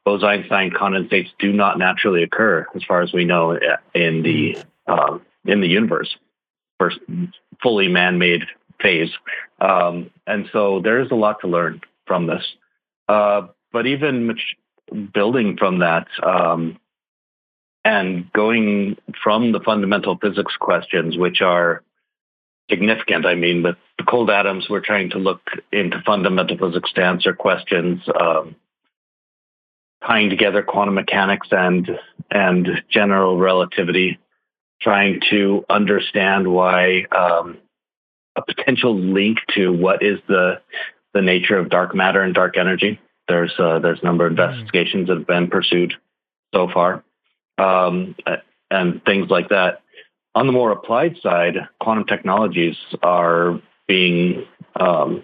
Bose-Einstein condensates do not naturally occur, as far as we know, in the um, in the universe, first fully man-made phase. Um, and so there is a lot to learn from this. Uh, but even building from that um, and going from the fundamental physics questions, which are significant. I mean, with the cold atoms, we're trying to look into fundamental physics to answer questions. Um, tying together quantum mechanics and and general relativity, trying to understand why um, a potential link to what is the the nature of dark matter and dark energy. There's uh, there's a number of hmm. investigations that have been pursued so far, um, and things like that. On the more applied side, quantum technologies are being um,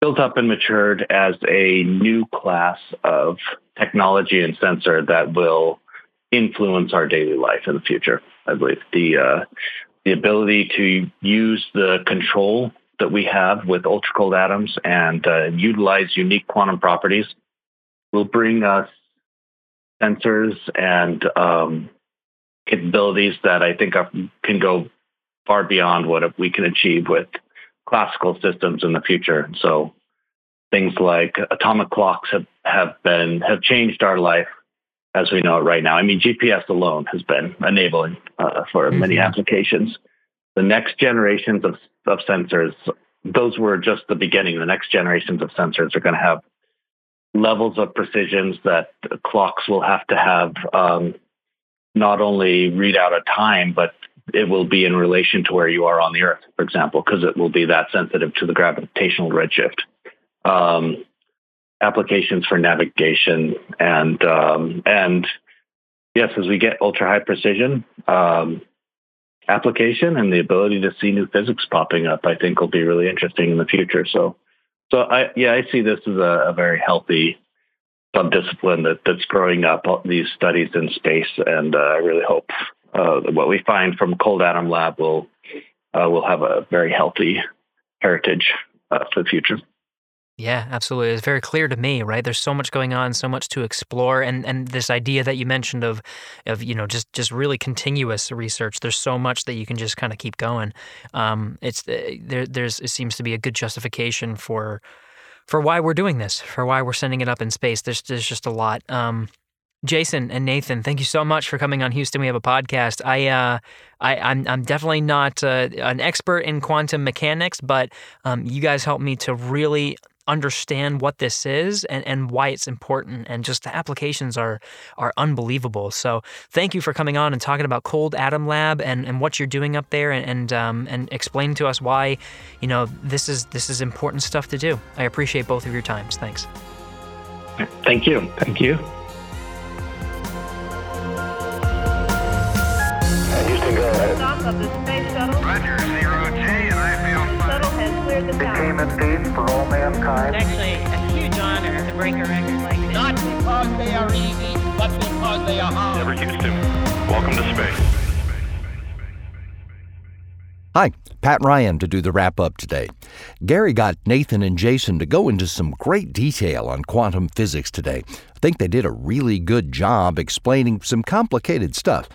built up and matured as a new class of technology and sensor that will influence our daily life in the future. I believe the uh, the ability to use the control that we have with ultra cold atoms and uh, utilize unique quantum properties will bring us sensors and um, capabilities that I think are, can go far beyond what we can achieve with classical systems in the future. So things like atomic clocks have, have been have changed our life as we know it right now. I mean, GPS alone has been enabling uh, for mm-hmm. many applications. The next generations of, of sensors, those were just the beginning. The next generations of sensors are going to have levels of precisions that clocks will have to have um, not only read out a time, but it will be in relation to where you are on the Earth, for example, because it will be that sensitive to the gravitational redshift um, applications for navigation and um, and yes, as we get ultra high precision um, application and the ability to see new physics popping up, I think will be really interesting in the future. So, so I yeah, I see this as a, a very healthy subdiscipline that, that's growing up these studies in space, and uh, I really hope uh, what we find from Cold Atom Lab will uh, will have a very healthy heritage uh, for the future. Yeah, absolutely. It's very clear to me, right? There's so much going on, so much to explore, and and this idea that you mentioned of of you know just just really continuous research. There's so much that you can just kind of keep going. Um, it's uh, there. There's it seems to be a good justification for for why we're doing this, for why we're sending it up in space. There's there's just a lot. Um, Jason and Nathan, thank you so much for coming on Houston. We have a podcast. I, uh, I, I'm, I'm definitely not uh, an expert in quantum mechanics, but um, you guys helped me to really understand what this is and, and why it's important. And just the applications are are unbelievable. So thank you for coming on and talking about Cold Atom Lab and, and what you're doing up there and and, um, and explaining to us why, you know, this is this is important stuff to do. I appreciate both of your times. Thanks. Thank you. Thank you. Houston, go ahead. Stop of the space shuttle. Roger, zero G, became tower. a feast for all It's actually a huge honor to break a record like this. Not because they are easy, but because they are hard. Never Houston, welcome to space. Hi, Pat Ryan to do the wrap up today. Gary got Nathan and Jason to go into some great detail on quantum physics today. I think they did a really good job explaining some complicated stuff.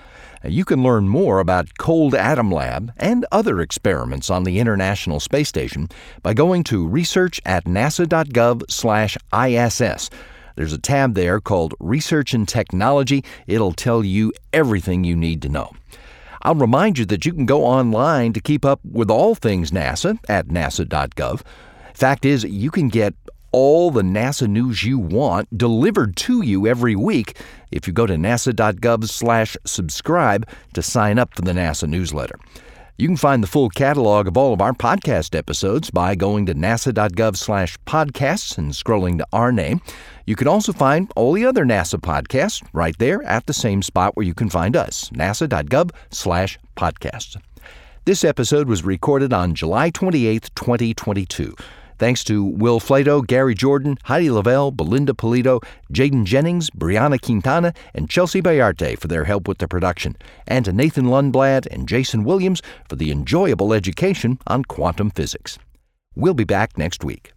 You can learn more about Cold Atom Lab and other experiments on the International Space Station by going to research at nasa.gov/iss. There's a tab there called Research and Technology. It'll tell you everything you need to know. I'll remind you that you can go online to keep up with all things NASA at nasa.gov. Fact is, you can get all the NASA news you want delivered to you every week if you go to nasa.gov/subscribe to sign up for the NASA newsletter. You can find the full catalog of all of our podcast episodes by going to nasa.gov/podcasts and scrolling to our name. You can also find all the other NASA podcasts right there at the same spot where you can find us, nasa.gov/podcasts. This episode was recorded on July 28, 2022. Thanks to Will Flato, Gary Jordan, Heidi Lavelle, Belinda Pulido, Jaden Jennings, Brianna Quintana, and Chelsea Bayarte for their help with the production, and to Nathan Lundblad and Jason Williams for the enjoyable education on quantum physics. We'll be back next week.